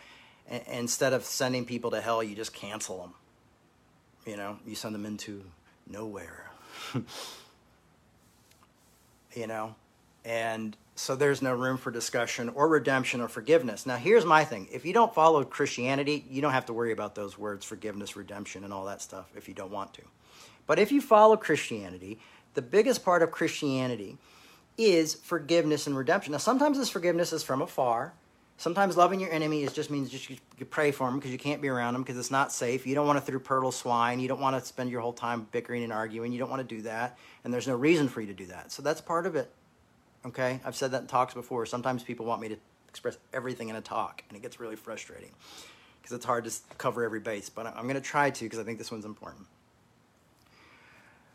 a- instead of sending people to hell, you just cancel them. You know, you send them into nowhere. you know, and so there's no room for discussion or redemption or forgiveness. Now, here's my thing if you don't follow Christianity, you don't have to worry about those words forgiveness, redemption, and all that stuff if you don't want to. But if you follow Christianity, the biggest part of Christianity is forgiveness and redemption. Now, sometimes this forgiveness is from afar. Sometimes loving your enemy is just means just you pray for them because you can't be around them because it's not safe. You don't want to through pearl swine. You don't want to spend your whole time bickering and arguing. You don't want to do that, and there's no reason for you to do that. So that's part of it. Okay, I've said that in talks before. Sometimes people want me to express everything in a talk, and it gets really frustrating because it's hard to cover every base. But I'm going to try to because I think this one's important.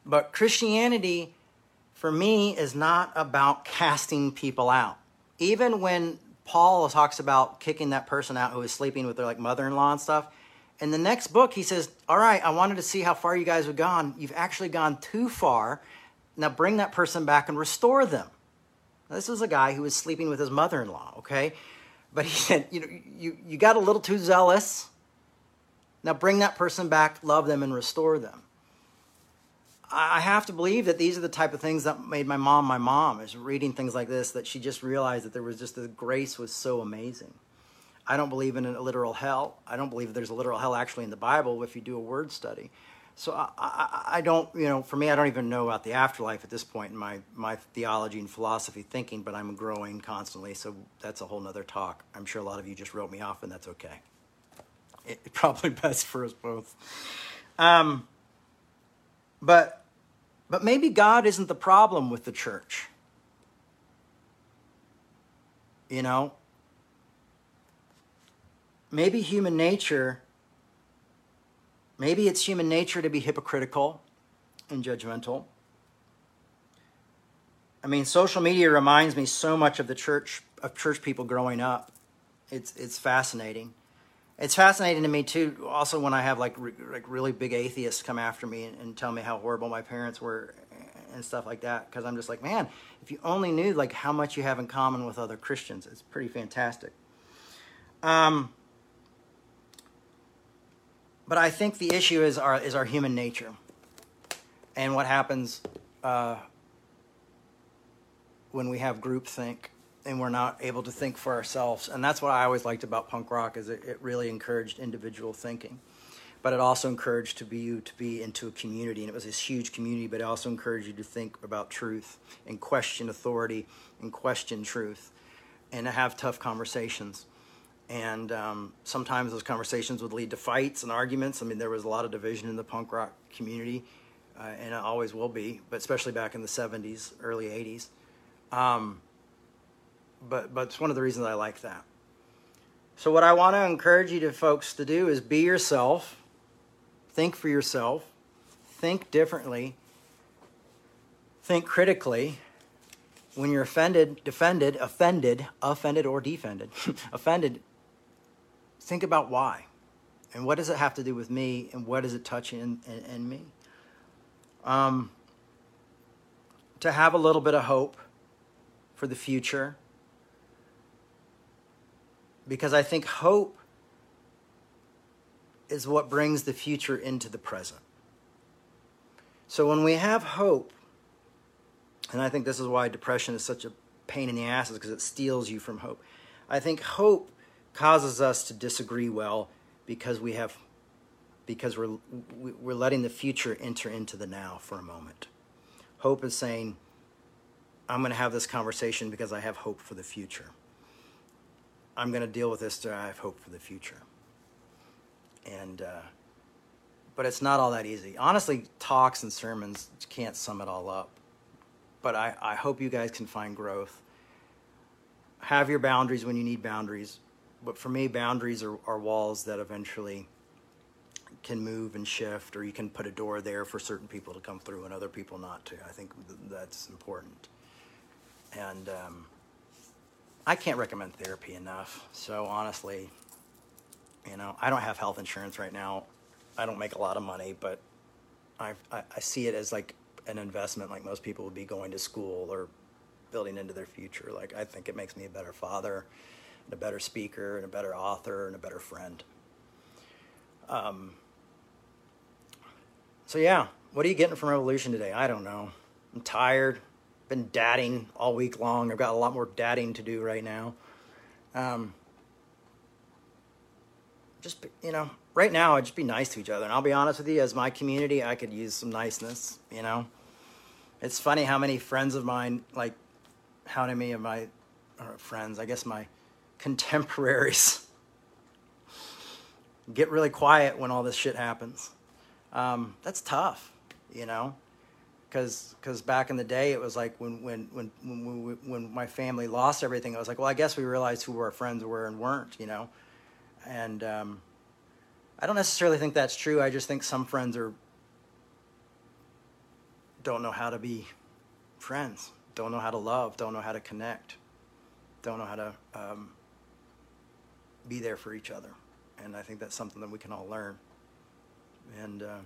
But Christianity, for me, is not about casting people out. Even when Paul talks about kicking that person out who is sleeping with their like mother-in-law and stuff, in the next book he says, "All right, I wanted to see how far you guys have gone. You've actually gone too far. Now bring that person back and restore them." This is a guy who was sleeping with his mother in law, okay? But he said, you know, you, you got a little too zealous. Now bring that person back, love them, and restore them. I have to believe that these are the type of things that made my mom my mom, is reading things like this, that she just realized that there was just the grace was so amazing. I don't believe in a literal hell. I don't believe there's a literal hell actually in the Bible if you do a word study. So I, I, I, don't, you know, for me, I don't even know about the afterlife at this point in my, my theology and philosophy thinking, but I'm growing constantly. So that's a whole nother talk. I'm sure a lot of you just wrote me off, and that's okay. It, it probably best for us both. Um, but, but maybe God isn't the problem with the church. You know, maybe human nature Maybe it's human nature to be hypocritical and judgmental. I mean, social media reminds me so much of the church of church people growing up. It's it's fascinating. It's fascinating to me too. Also, when I have like re, like really big atheists come after me and, and, tell me how horrible my parents were and stuff like that because I'm just like, man, if you only knew like how much you have in common with other Christians, it's pretty fantastic. Um, but I think the issue is our is our human nature, and what happens uh, when we have groupthink and we're not able to think for ourselves. And that's what I always liked about punk rock is it, it really encouraged individual thinking. But it also encouraged to be you to be into a community. And it was this huge community but it also encouraged you to think about truth and question authority and question truth and to have tough conversations and um, sometimes those conversations would lead to fights and arguments. I mean there was a lot of division in the punk rock community uh, and it always will be but especially back in the 70s early 80s um, but but it's one of the reasons i like that. So what i want to encourage you to folks to do is be yourself think for yourself, think differently, think critically. When you're offended, defended, offended, offended or defended, offended, think about why. And what does it have to do with me? And what does it touch in, in, in me? Um, to have a little bit of hope for the future. Because I think hope is what brings the future into the present. So when we have hope, and I think this is why depression is such a pain in the ass, is because it steals you from hope. I think hope causes us to disagree well because we have because we're we're letting the future enter into the now for a moment. Hope is saying I'm going to have this conversation because I have hope for the future. I'm going to deal with this to I have hope for the future and uh, but it's not all that easy. Honestly, talks and sermons can't sum it all up. But I, I hope you guys can find growth. Have your boundaries when you need boundaries. But for me, boundaries are, are walls that eventually can move and shift, or you can put a door there for certain people to come through and other people not to. I think that's important. And um, I can't recommend therapy enough. So honestly, you know, I don't have health insurance right now. I don't make a lot of money, but I, I, I see it as like an investment, like most people would be going to school or building into their future. Like I think it makes me a better father, and a better speaker, and a better author, and a better friend. Um. So yeah, what are you getting from Revolution today? I don't know. I'm tired. Been dadding all week long. I've got a lot more dadding to do right now. Um, just you know, right now, I'd just be nice to each other. And I'll be honest with you, as my community, I could use some niceness. You know, it's funny how many friends of mine, like how many of my friends, I guess my contemporaries, get really quiet when all this shit happens. Um, that's tough, you know, because because back in the day, it was like when when when when, when my family lost everything, I was like, well, I guess we realized who our friends were and weren't, you know and um, I don't necessarily think that's true. I just think some friends are don't know how to be friends, don't know how to love, don't know how to connect, don't know how to um, be there for each other. And I think that's something that we can all learn. And uh,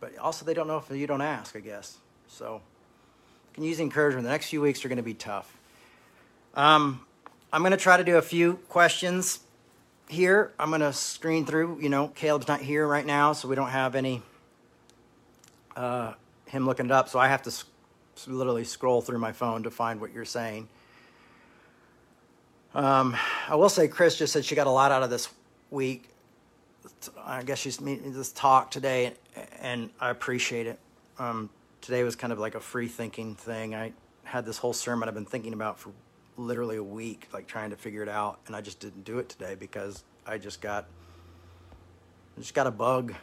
but also they don't know if you don't ask, I guess. So you can use encouragement. The next few weeks are going to be tough. Um, I'm going to try to do a few questions here, I'm going to screen through. You know, Caleb's not here right now, so we don't have any uh, him looking it up. So I have to s- literally scroll through my phone to find what you're saying. Um, I will say, Chris just said she got a lot out of this week. I guess she's meeting this talk today, and I appreciate it. Um, today was kind of like a free thinking thing. I had this whole sermon I've been thinking about for literally a week, like trying to figure it out, and I just didn't do it today because I just got, I just got a bug.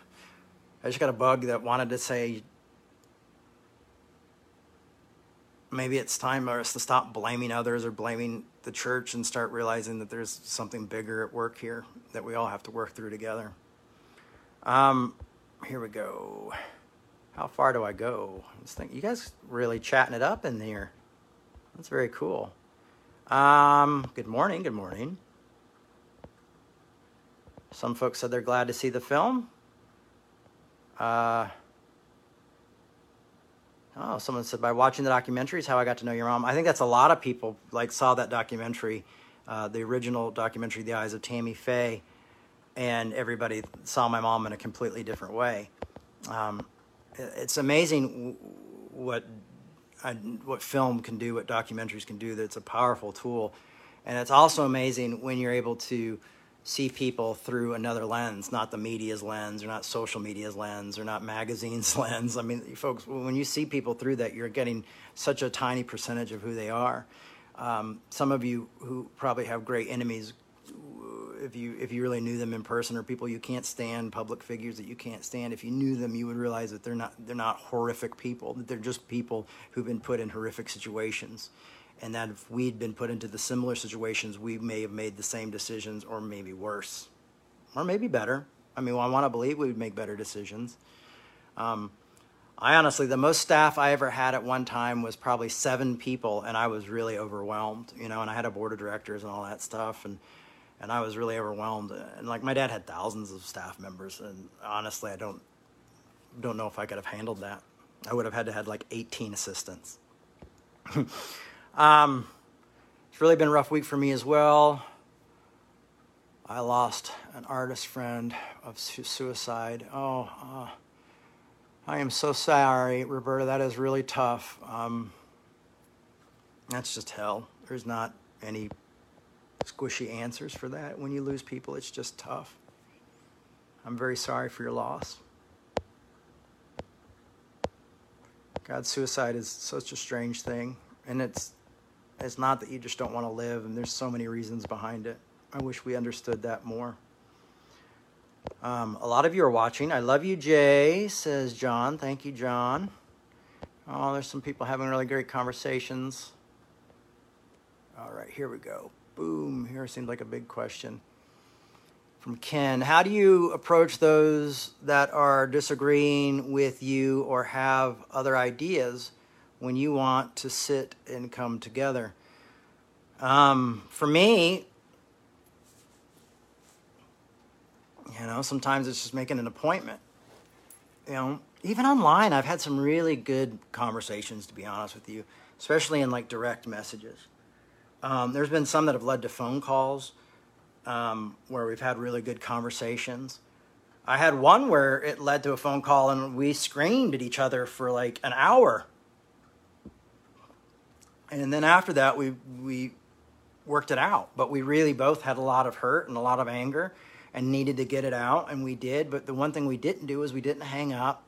I just got a bug that wanted to say, maybe it's time for us to stop blaming others or blaming the church and start realizing that there's something bigger at work here that we all have to work through together. Um, here we go. How far do I go? I think you guys really chatting it up in here. That's very cool. Um, good morning. Good morning. Some folks said they're glad to see the film. Uh, Oh, someone said by watching the documentary is how I got to know your mom. I think that's a lot of people like saw that documentary, uh, the original documentary, The Eyes of Tammy Faye, and everybody saw my mom in a completely different way. Um, it's amazing what what film can do, what documentaries can do. That it's a powerful tool, and it's also amazing when you're able to see people through another lens, not the media's lens, or not social media's lens, or not magazines' lens. I mean, folks, when you see people through that, you're getting such a tiny percentage of who they are. Um, some of you who probably have great enemies, if you if you really knew them in person, or people you can't stand, public figures that you can't stand, if you knew them, you would realize that they're not they're not horrific people. That they're just people who've been put in horrific situations and that if we'd been put into the similar situations, we may have made the same decisions or maybe worse, or maybe better. I mean, well, I want to believe we would make better decisions. Um, I honestly, the most staff I ever had at one time was probably seven people, and I was really overwhelmed, you know, and I had a board of directors and all that stuff, and and I was really overwhelmed. And like my dad had thousands of staff members, and honestly, I don't don't know if I could have handled that. I would have had to had like 18 assistants. Um, it's really been a rough week for me as well. I lost an artist friend of suicide. Oh, uh, I am so sorry, Roberta. That is really tough. Um, that's just hell. There's not any squishy answers for that. When you lose people, it's just tough. I'm very sorry for your loss. God, suicide is such a strange thing, and it's it's not that you just don't want to live, and there's so many reasons behind it. I wish we understood that more. Um, a lot of you are watching. I love you, Jay, says John. Thank you, John. Oh, there's some people having really great conversations. All right, here we go. Boom. Here seems like a big question. From Ken How do you approach those that are disagreeing with you or have other ideas? When you want to sit and come together. Um, for me, you know, sometimes it's just making an appointment. You know, even online, I've had some really good conversations, to be honest with you, especially in like direct messages. Um, there's been some that have led to phone calls um, where we've had really good conversations. I had one where it led to a phone call and we screamed at each other for like an hour and then after that we we worked it out. But we really both had a lot of hurt and a lot of anger and needed to get it out and we did. But the one thing we didn't do is we didn't hang up.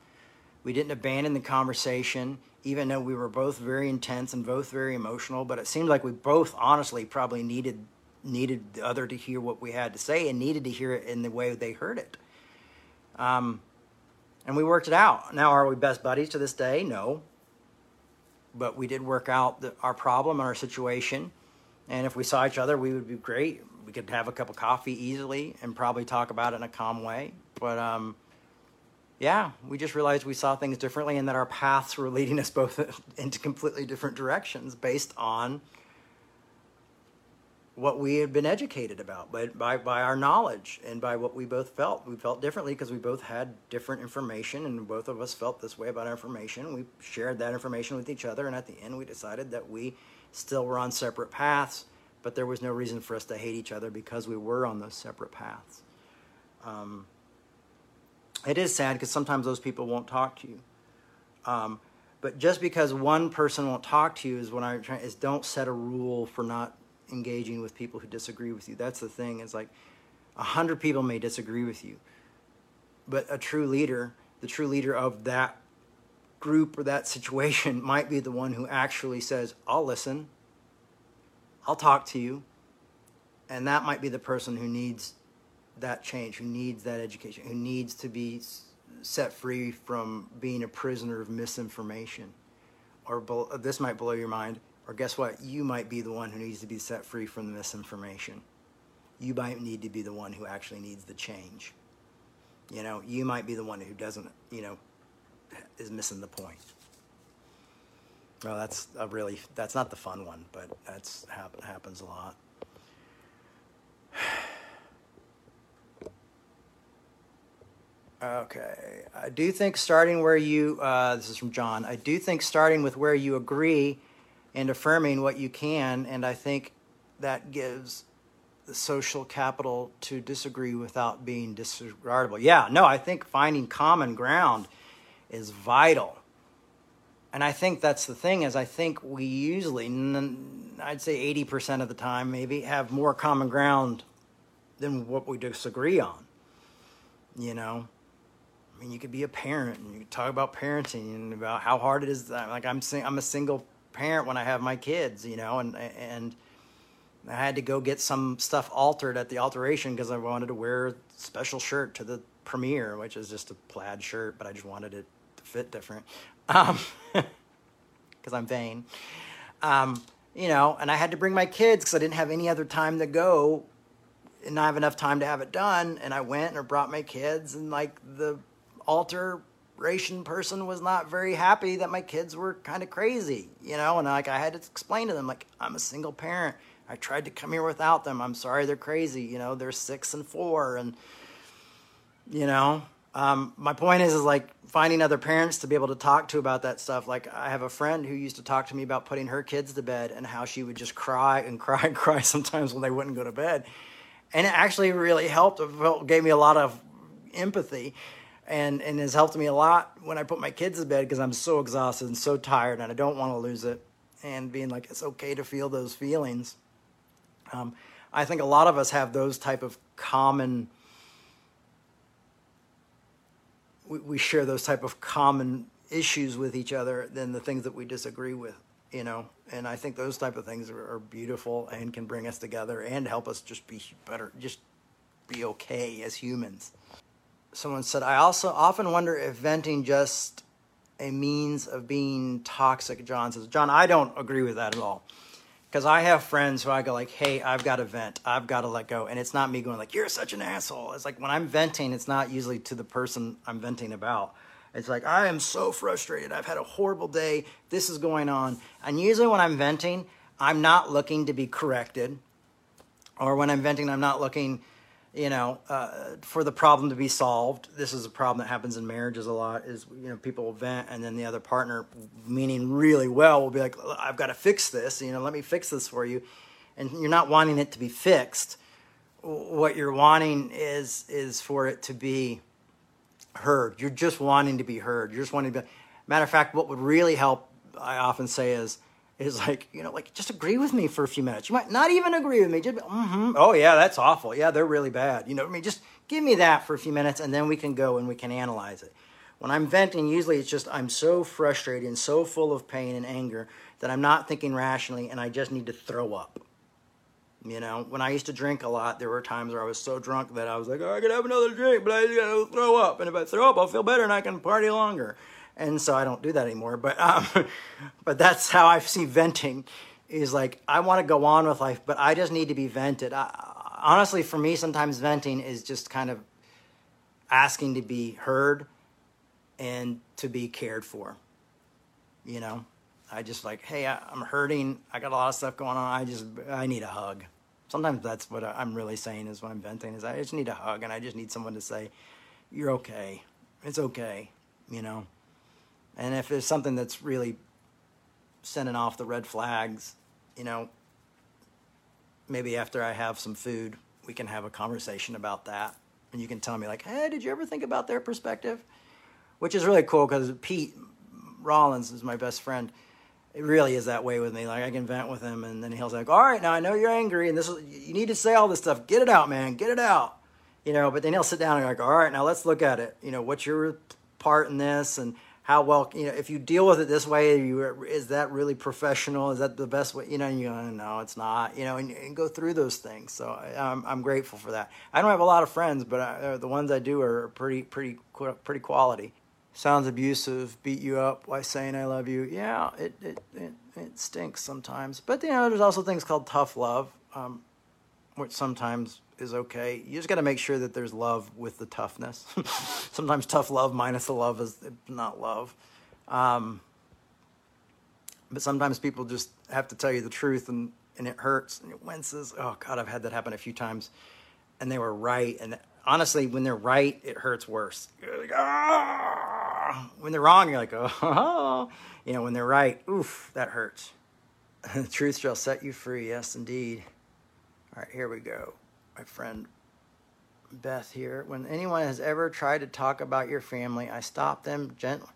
We didn't abandon the conversation even though we were both very intense and both very emotional. But it seemed like we both honestly probably needed needed the other to hear what we had to say and needed to hear it in the way they heard it. Um, and we worked it out. Now are we best buddies to this day? No but we did work out the, our problem and our situation. And if we saw each other, we would be great. We could have a cup of coffee easily and probably talk about it in a calm way. But um, yeah, we just realized we saw things differently and that our paths were leading us both into completely different directions based on what we had been educated about by, by, by our knowledge and by what we both felt. We felt differently because we both had different information and both of us felt this way about information. We shared that information with each other and at the end we decided that we still were on separate paths, but there was no reason for us to hate each other because we were on those separate paths. Um, it is sad because sometimes those people won't talk to you. Um, but just because one person won't talk to you is what I'm trying is don't set a rule for not engaging with people who disagree with you. That's the thing. It's like a hundred people may disagree with you, but a true leader, the true leader of that group or that situation, might be the one who actually says, "I'll listen. I'll talk to you," and that might be the person who needs that change, who needs that education, who needs to be set free from being a prisoner of misinformation. Or this might blow your mind or guess what? You might be the one who needs to be set free from the misinformation. You might need to be the one who actually needs the change. You know, you might be the one who doesn't, you know, is missing the point. Well, that's a really, that's not the fun one, but that's happen, happens a lot. Okay. I do think starting where you, uh, this is from John, I do think starting with where you agree and affirming what you can, and I think that gives the social capital to disagree without being disregardable. Yeah, no, I think finding common ground is vital. And I think that's the thing is I think we usually, I'd say 80% of the time maybe, have more common ground than what we disagree on. You know? I mean, you could be a parent and you could talk about parenting and about how hard it is. Like I'm, I'm a single parent when I have my kids, you know, and and I had to go get some stuff altered at the alteration because I wanted to wear a special shirt to the premiere, which is just a plaid shirt, but I just wanted it to fit different because um, I'm vain. Um, you know, and I had to bring my kids because I didn't have any other time to go and not have enough time to have it done. And I went and I brought my kids, and like the alteration person was not very happy that my kids were kind of crazy, you know, and like I had to explain to them, like, I'm a single parent I tried to come here without them. I'm sorry they're crazy. You know, they're six and four. And, you know, um, my point is, is like finding other parents to be able to talk to about that stuff. Like I have a friend who used to talk to me about putting her kids to bed and how she would just cry and cry and cry sometimes when they wouldn't go to bed. And it actually really helped. Gave me a lot of empathy and, and has helped me a lot when I put my kids to bed because I'm so exhausted and so tired and I don't want to lose it. And being like, it's okay to feel those feelings um, I think a lot of us have those type of common. We, we share those type of common issues with each other than the things that we disagree with, you know. And I think those type of things are, are beautiful and can bring us together and help us just be better, just be okay as humans. Someone said, I also often wonder if venting just a means of being toxic. John says, John, I don't agree with that at all because I have friends who I go like, "Hey, I've got to vent. I've got to let go," and it's not me going like, "You're such an asshole." It's like when I'm venting, it's not usually to the person I'm venting about. It's like I am so frustrated. I've had a horrible day. This is going on, and usually when I'm venting, I'm not looking to be corrected, or when I'm venting, I'm not looking you know, uh, for the problem to be solved. This is a problem that happens in marriages a lot. Is you know people will vent, and then the other partner, meaning really well, will be like, "I've got to fix this. You know, let me fix this for you," and you're not wanting it to be fixed. What you're wanting is is for it to be heard. You're just wanting to be heard. You're just wanting to be. Matter of fact, what would really help, I often say, is is like, you know, like just agree with me for a few minutes. You might not even agree with me. Just, mm-hmm. oh yeah, that's awful. Yeah, they're really bad. You know, I mean, just give me that for a few minutes, and then we can go and we can analyze it. When I'm venting, usually it's just I'm so frustrated and so full of pain and anger that I'm not thinking rationally, and I just need to throw up. You know, when I used to drink a lot, there were times where I was so drunk that I was like, oh, I could have another drink, but I just gotta throw up. And if I throw up, I'll feel better and I can party longer and so I don't do that anymore. But um, but that's how I see venting is like I want to go on with life, but I just need to be vented. I, honestly, for me, sometimes venting is just kind of asking to be heard and to be cared for. You know, I just like, hey, I, am hurting. I got a lot of stuff going on. I just I need a hug. Sometimes that's what I'm really saying is when I'm venting is I just need a hug and I just need someone to say, you're okay. It's okay. You know. And if there's something that's really sending off the red flags, you know, maybe after I have some food, we can have a conversation about that. And you can tell me, like, hey, did you ever think about their perspective? Which is really cool because Pete Rollins is my best friend. It really is that way with me. Like I can vent with him, and then he'll say, like, "All right, now I know you're angry, and this is you need to say all this stuff. Get it out, man. Get it out." You know. But then he'll sit down and like, "All right, now let's look at it. You know, what's your part in this, and how well you know if you deal with it this way you, is that really professional? Is that the best way you know you go no it's not you know and, and go through those things. So I, am I'm grateful for that. I don't have a lot of friends but I, uh, the ones i do are pretty pretty pretty quality. Sounds abusive beat you up by saying i love you. Yeah it it, it, it stinks sometimes. But you know there's also things called tough love um, which sometimes is okay. You just got to make sure that there's love with the toughness. Sometimes tough love minus the love is not love. Um, but sometimes people just have to tell you the truth and, and it hurts and it winces. Oh, God, I've had that happen a few times. And they were right. And honestly, when they're right, it hurts worse. Like, ah! When they're wrong, you're like, oh, you know, when they're right, oof, that hurts. the truth shall set you free. Yes, indeed. All right, here we go. My friend Beth here. When anyone has ever tried to talk about your family, I stop them gently,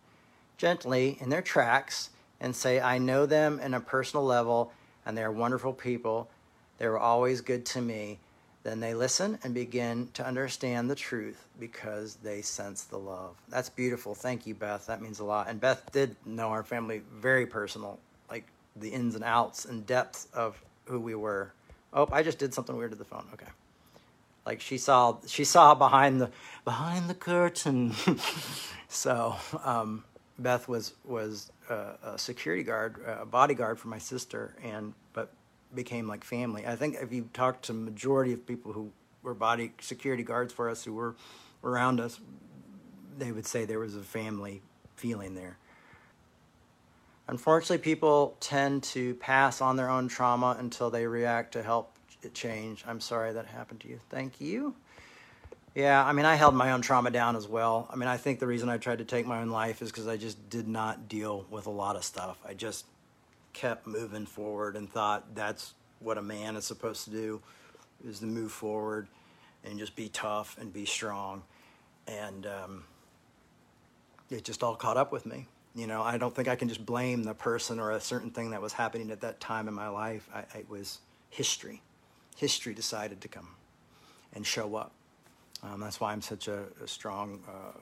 gently in their tracks and say, I know them in a personal level and they are wonderful people. They were always good to me. Then they listen and begin to understand the truth because they sense the love. That's beautiful. Thank you, Beth. That means a lot. And Beth did know our family very personal, like the ins and outs and depths of who we were. Oh, I just did something weird to the phone. Okay. Like she saw she saw behind the behind the curtain. so um, Beth was was a, a security guard, a bodyguard for my sister, and but became like family. I think if you talk to majority of people who were body security guards for us who were around us, they would say there was a family feeling there. Unfortunately, people tend to pass on their own trauma until they react to help it changed. I'm sorry that happened to you. Thank you. Yeah, I mean, I held my own trauma down as well. I mean, I think the reason I tried to take my own life is because I just did not deal with a lot of stuff. I just kept moving forward and thought that's what a man is supposed to do is to move forward and just be tough and be strong. And um, it just all caught up with me. You know, I don't think I can just blame the person or a certain thing that was happening at that time in my life. I, it was history. History decided to come and show up. Um, that's why I'm such a, a strong uh,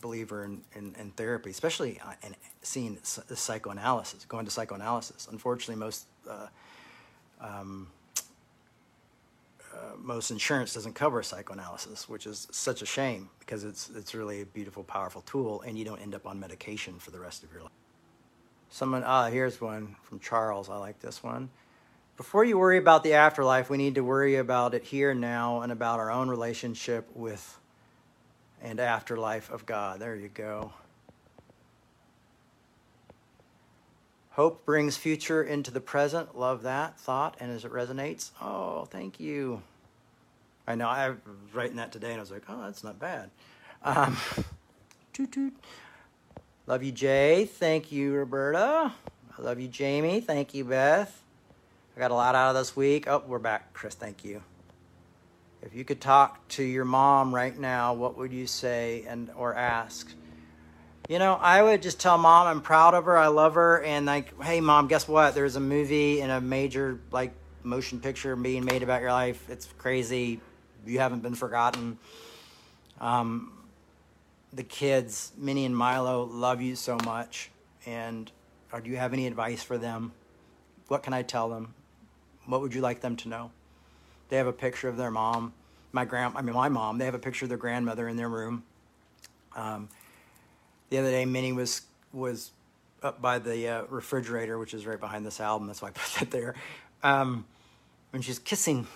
believer in, in, in, therapy, especially uh, in seeing psychoanalysis, going to psychoanalysis. Unfortunately, most uh, um, uh, most insurance doesn't cover psychoanalysis, which is such a shame because it's it's really a beautiful, powerful tool, and you don't end up on medication for the rest of your life. Someone, ah, here's one from Charles. I like this one. Before you worry about the afterlife, we need to worry about it here and now and about our own relationship with and afterlife of God. There you go. Hope brings future into the present. Love that thought and as it resonates. Oh, thank you. I know I was writing that today and I was like, oh, that's not bad. Um, toot toot. Love you, Jay. Thank you, Roberta. I love you, Jamie. Thank you, Beth. I got a lot out of this week. Oh, we're back, Chris. Thank you. If you could talk to your mom right now, what would you say and or ask? You know, I would just tell mom I'm proud of her, I love her, and like, hey mom, guess what? There's a movie and a major like motion picture being made about your life. It's crazy. You haven't been forgotten. Um, the kids, Minnie and Milo, love you so much. And or do you have any advice for them? What can I tell them? What would you like them to know? They have a picture of their mom, my grand, I mean my mom. They have a picture of their grandmother in their room. Um, the other day, Minnie was was up by the uh, refrigerator, which is right behind this album. That's why I put that there. Um, and she's kissing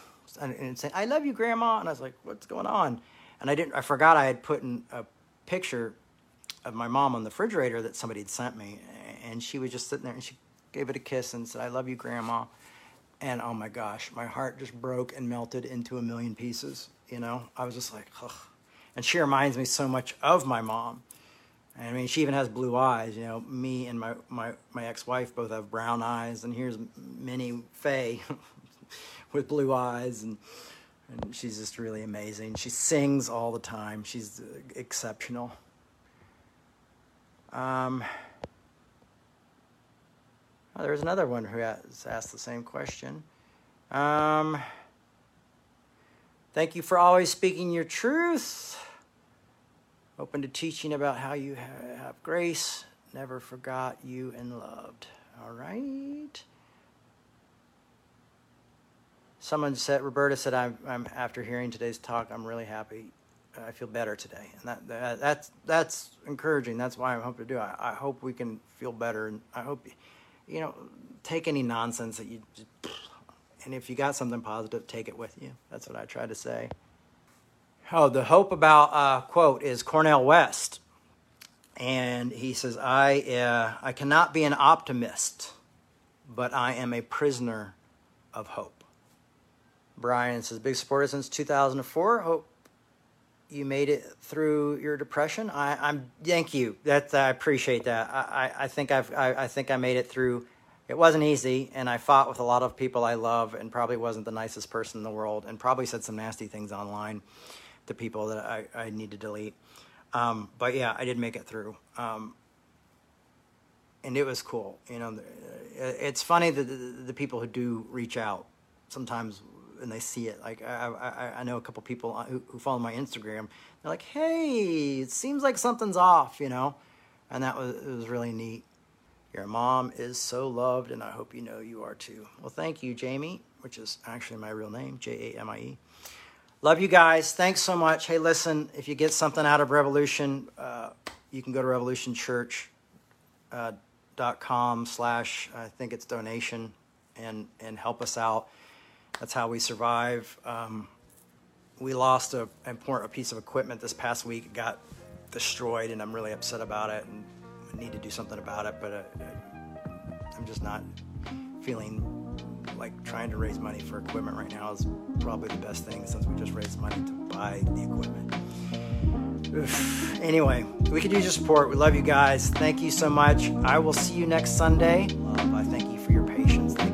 and, and saying, "I love you, Grandma." And I was like, "What's going on?" And I didn't. I forgot I had put in a picture of my mom on the refrigerator that somebody had sent me, and she was just sitting there, and she gave it a kiss and said, "I love you, Grandma." And oh my gosh, my heart just broke and melted into a million pieces. You know, I was just like, Ugh. and she reminds me so much of my mom. I mean, she even has blue eyes. You know, me and my my my ex-wife both have brown eyes, and here's Minnie Faye with blue eyes, and and she's just really amazing. She sings all the time. She's exceptional. Um, Oh, there's another one who has asked the same question. Um, thank you for always speaking your truth. Open to teaching about how you have grace. Never forgot you and loved. All right. Someone said, Roberta said, I'm, I'm after hearing today's talk, I'm really happy. I feel better today, and that, that that's that's encouraging. That's why I hope to do. I, I hope we can feel better, and I hope you know, take any nonsense that you, and if you got something positive, take it with you. That's what I try to say. Oh, the hope about uh, quote is Cornel West, and he says, "I uh, I cannot be an optimist, but I am a prisoner of hope." Brian says, "Big supporter since 2004. Hope you made it through your depression. I, am thank you. That I appreciate that. I, I, I think I've I, I think I made it through. It wasn't easy, and I fought with a lot of people I love, and probably wasn't the nicest person in the world, and probably said some nasty things online to people that I, I need to delete. Um, but yeah, I did make it through. Um, and it was cool. You know, it's funny that the, the, people who do reach out sometimes and they see it. Like I, I, I know a couple people who, who follow my Instagram. They're like, "Hey, it seems like something's off," you know, and that was it was really neat. Your mom is so loved, and I hope you know you are too. Well, thank you, Jamie, which is actually my real name, J A M I E. Love you guys. Thanks so much. Hey, listen, if you get something out of Revolution, uh, you can go to revolutionchurch.com uh, slash, I think it's donation, and, and help us out. That's how we survive. Um, we lost a important piece of equipment this past week. It got destroyed, and I'm really upset about it, and I need to do something about it, but uh, I'm just not feeling like trying to raise money for equipment right now is probably the best thing since we just raised money to buy the equipment. Oof. Anyway, we could use your support. We love you guys. Thank you so much. I will see you next Sunday. Love, I thank you for your patience. Thank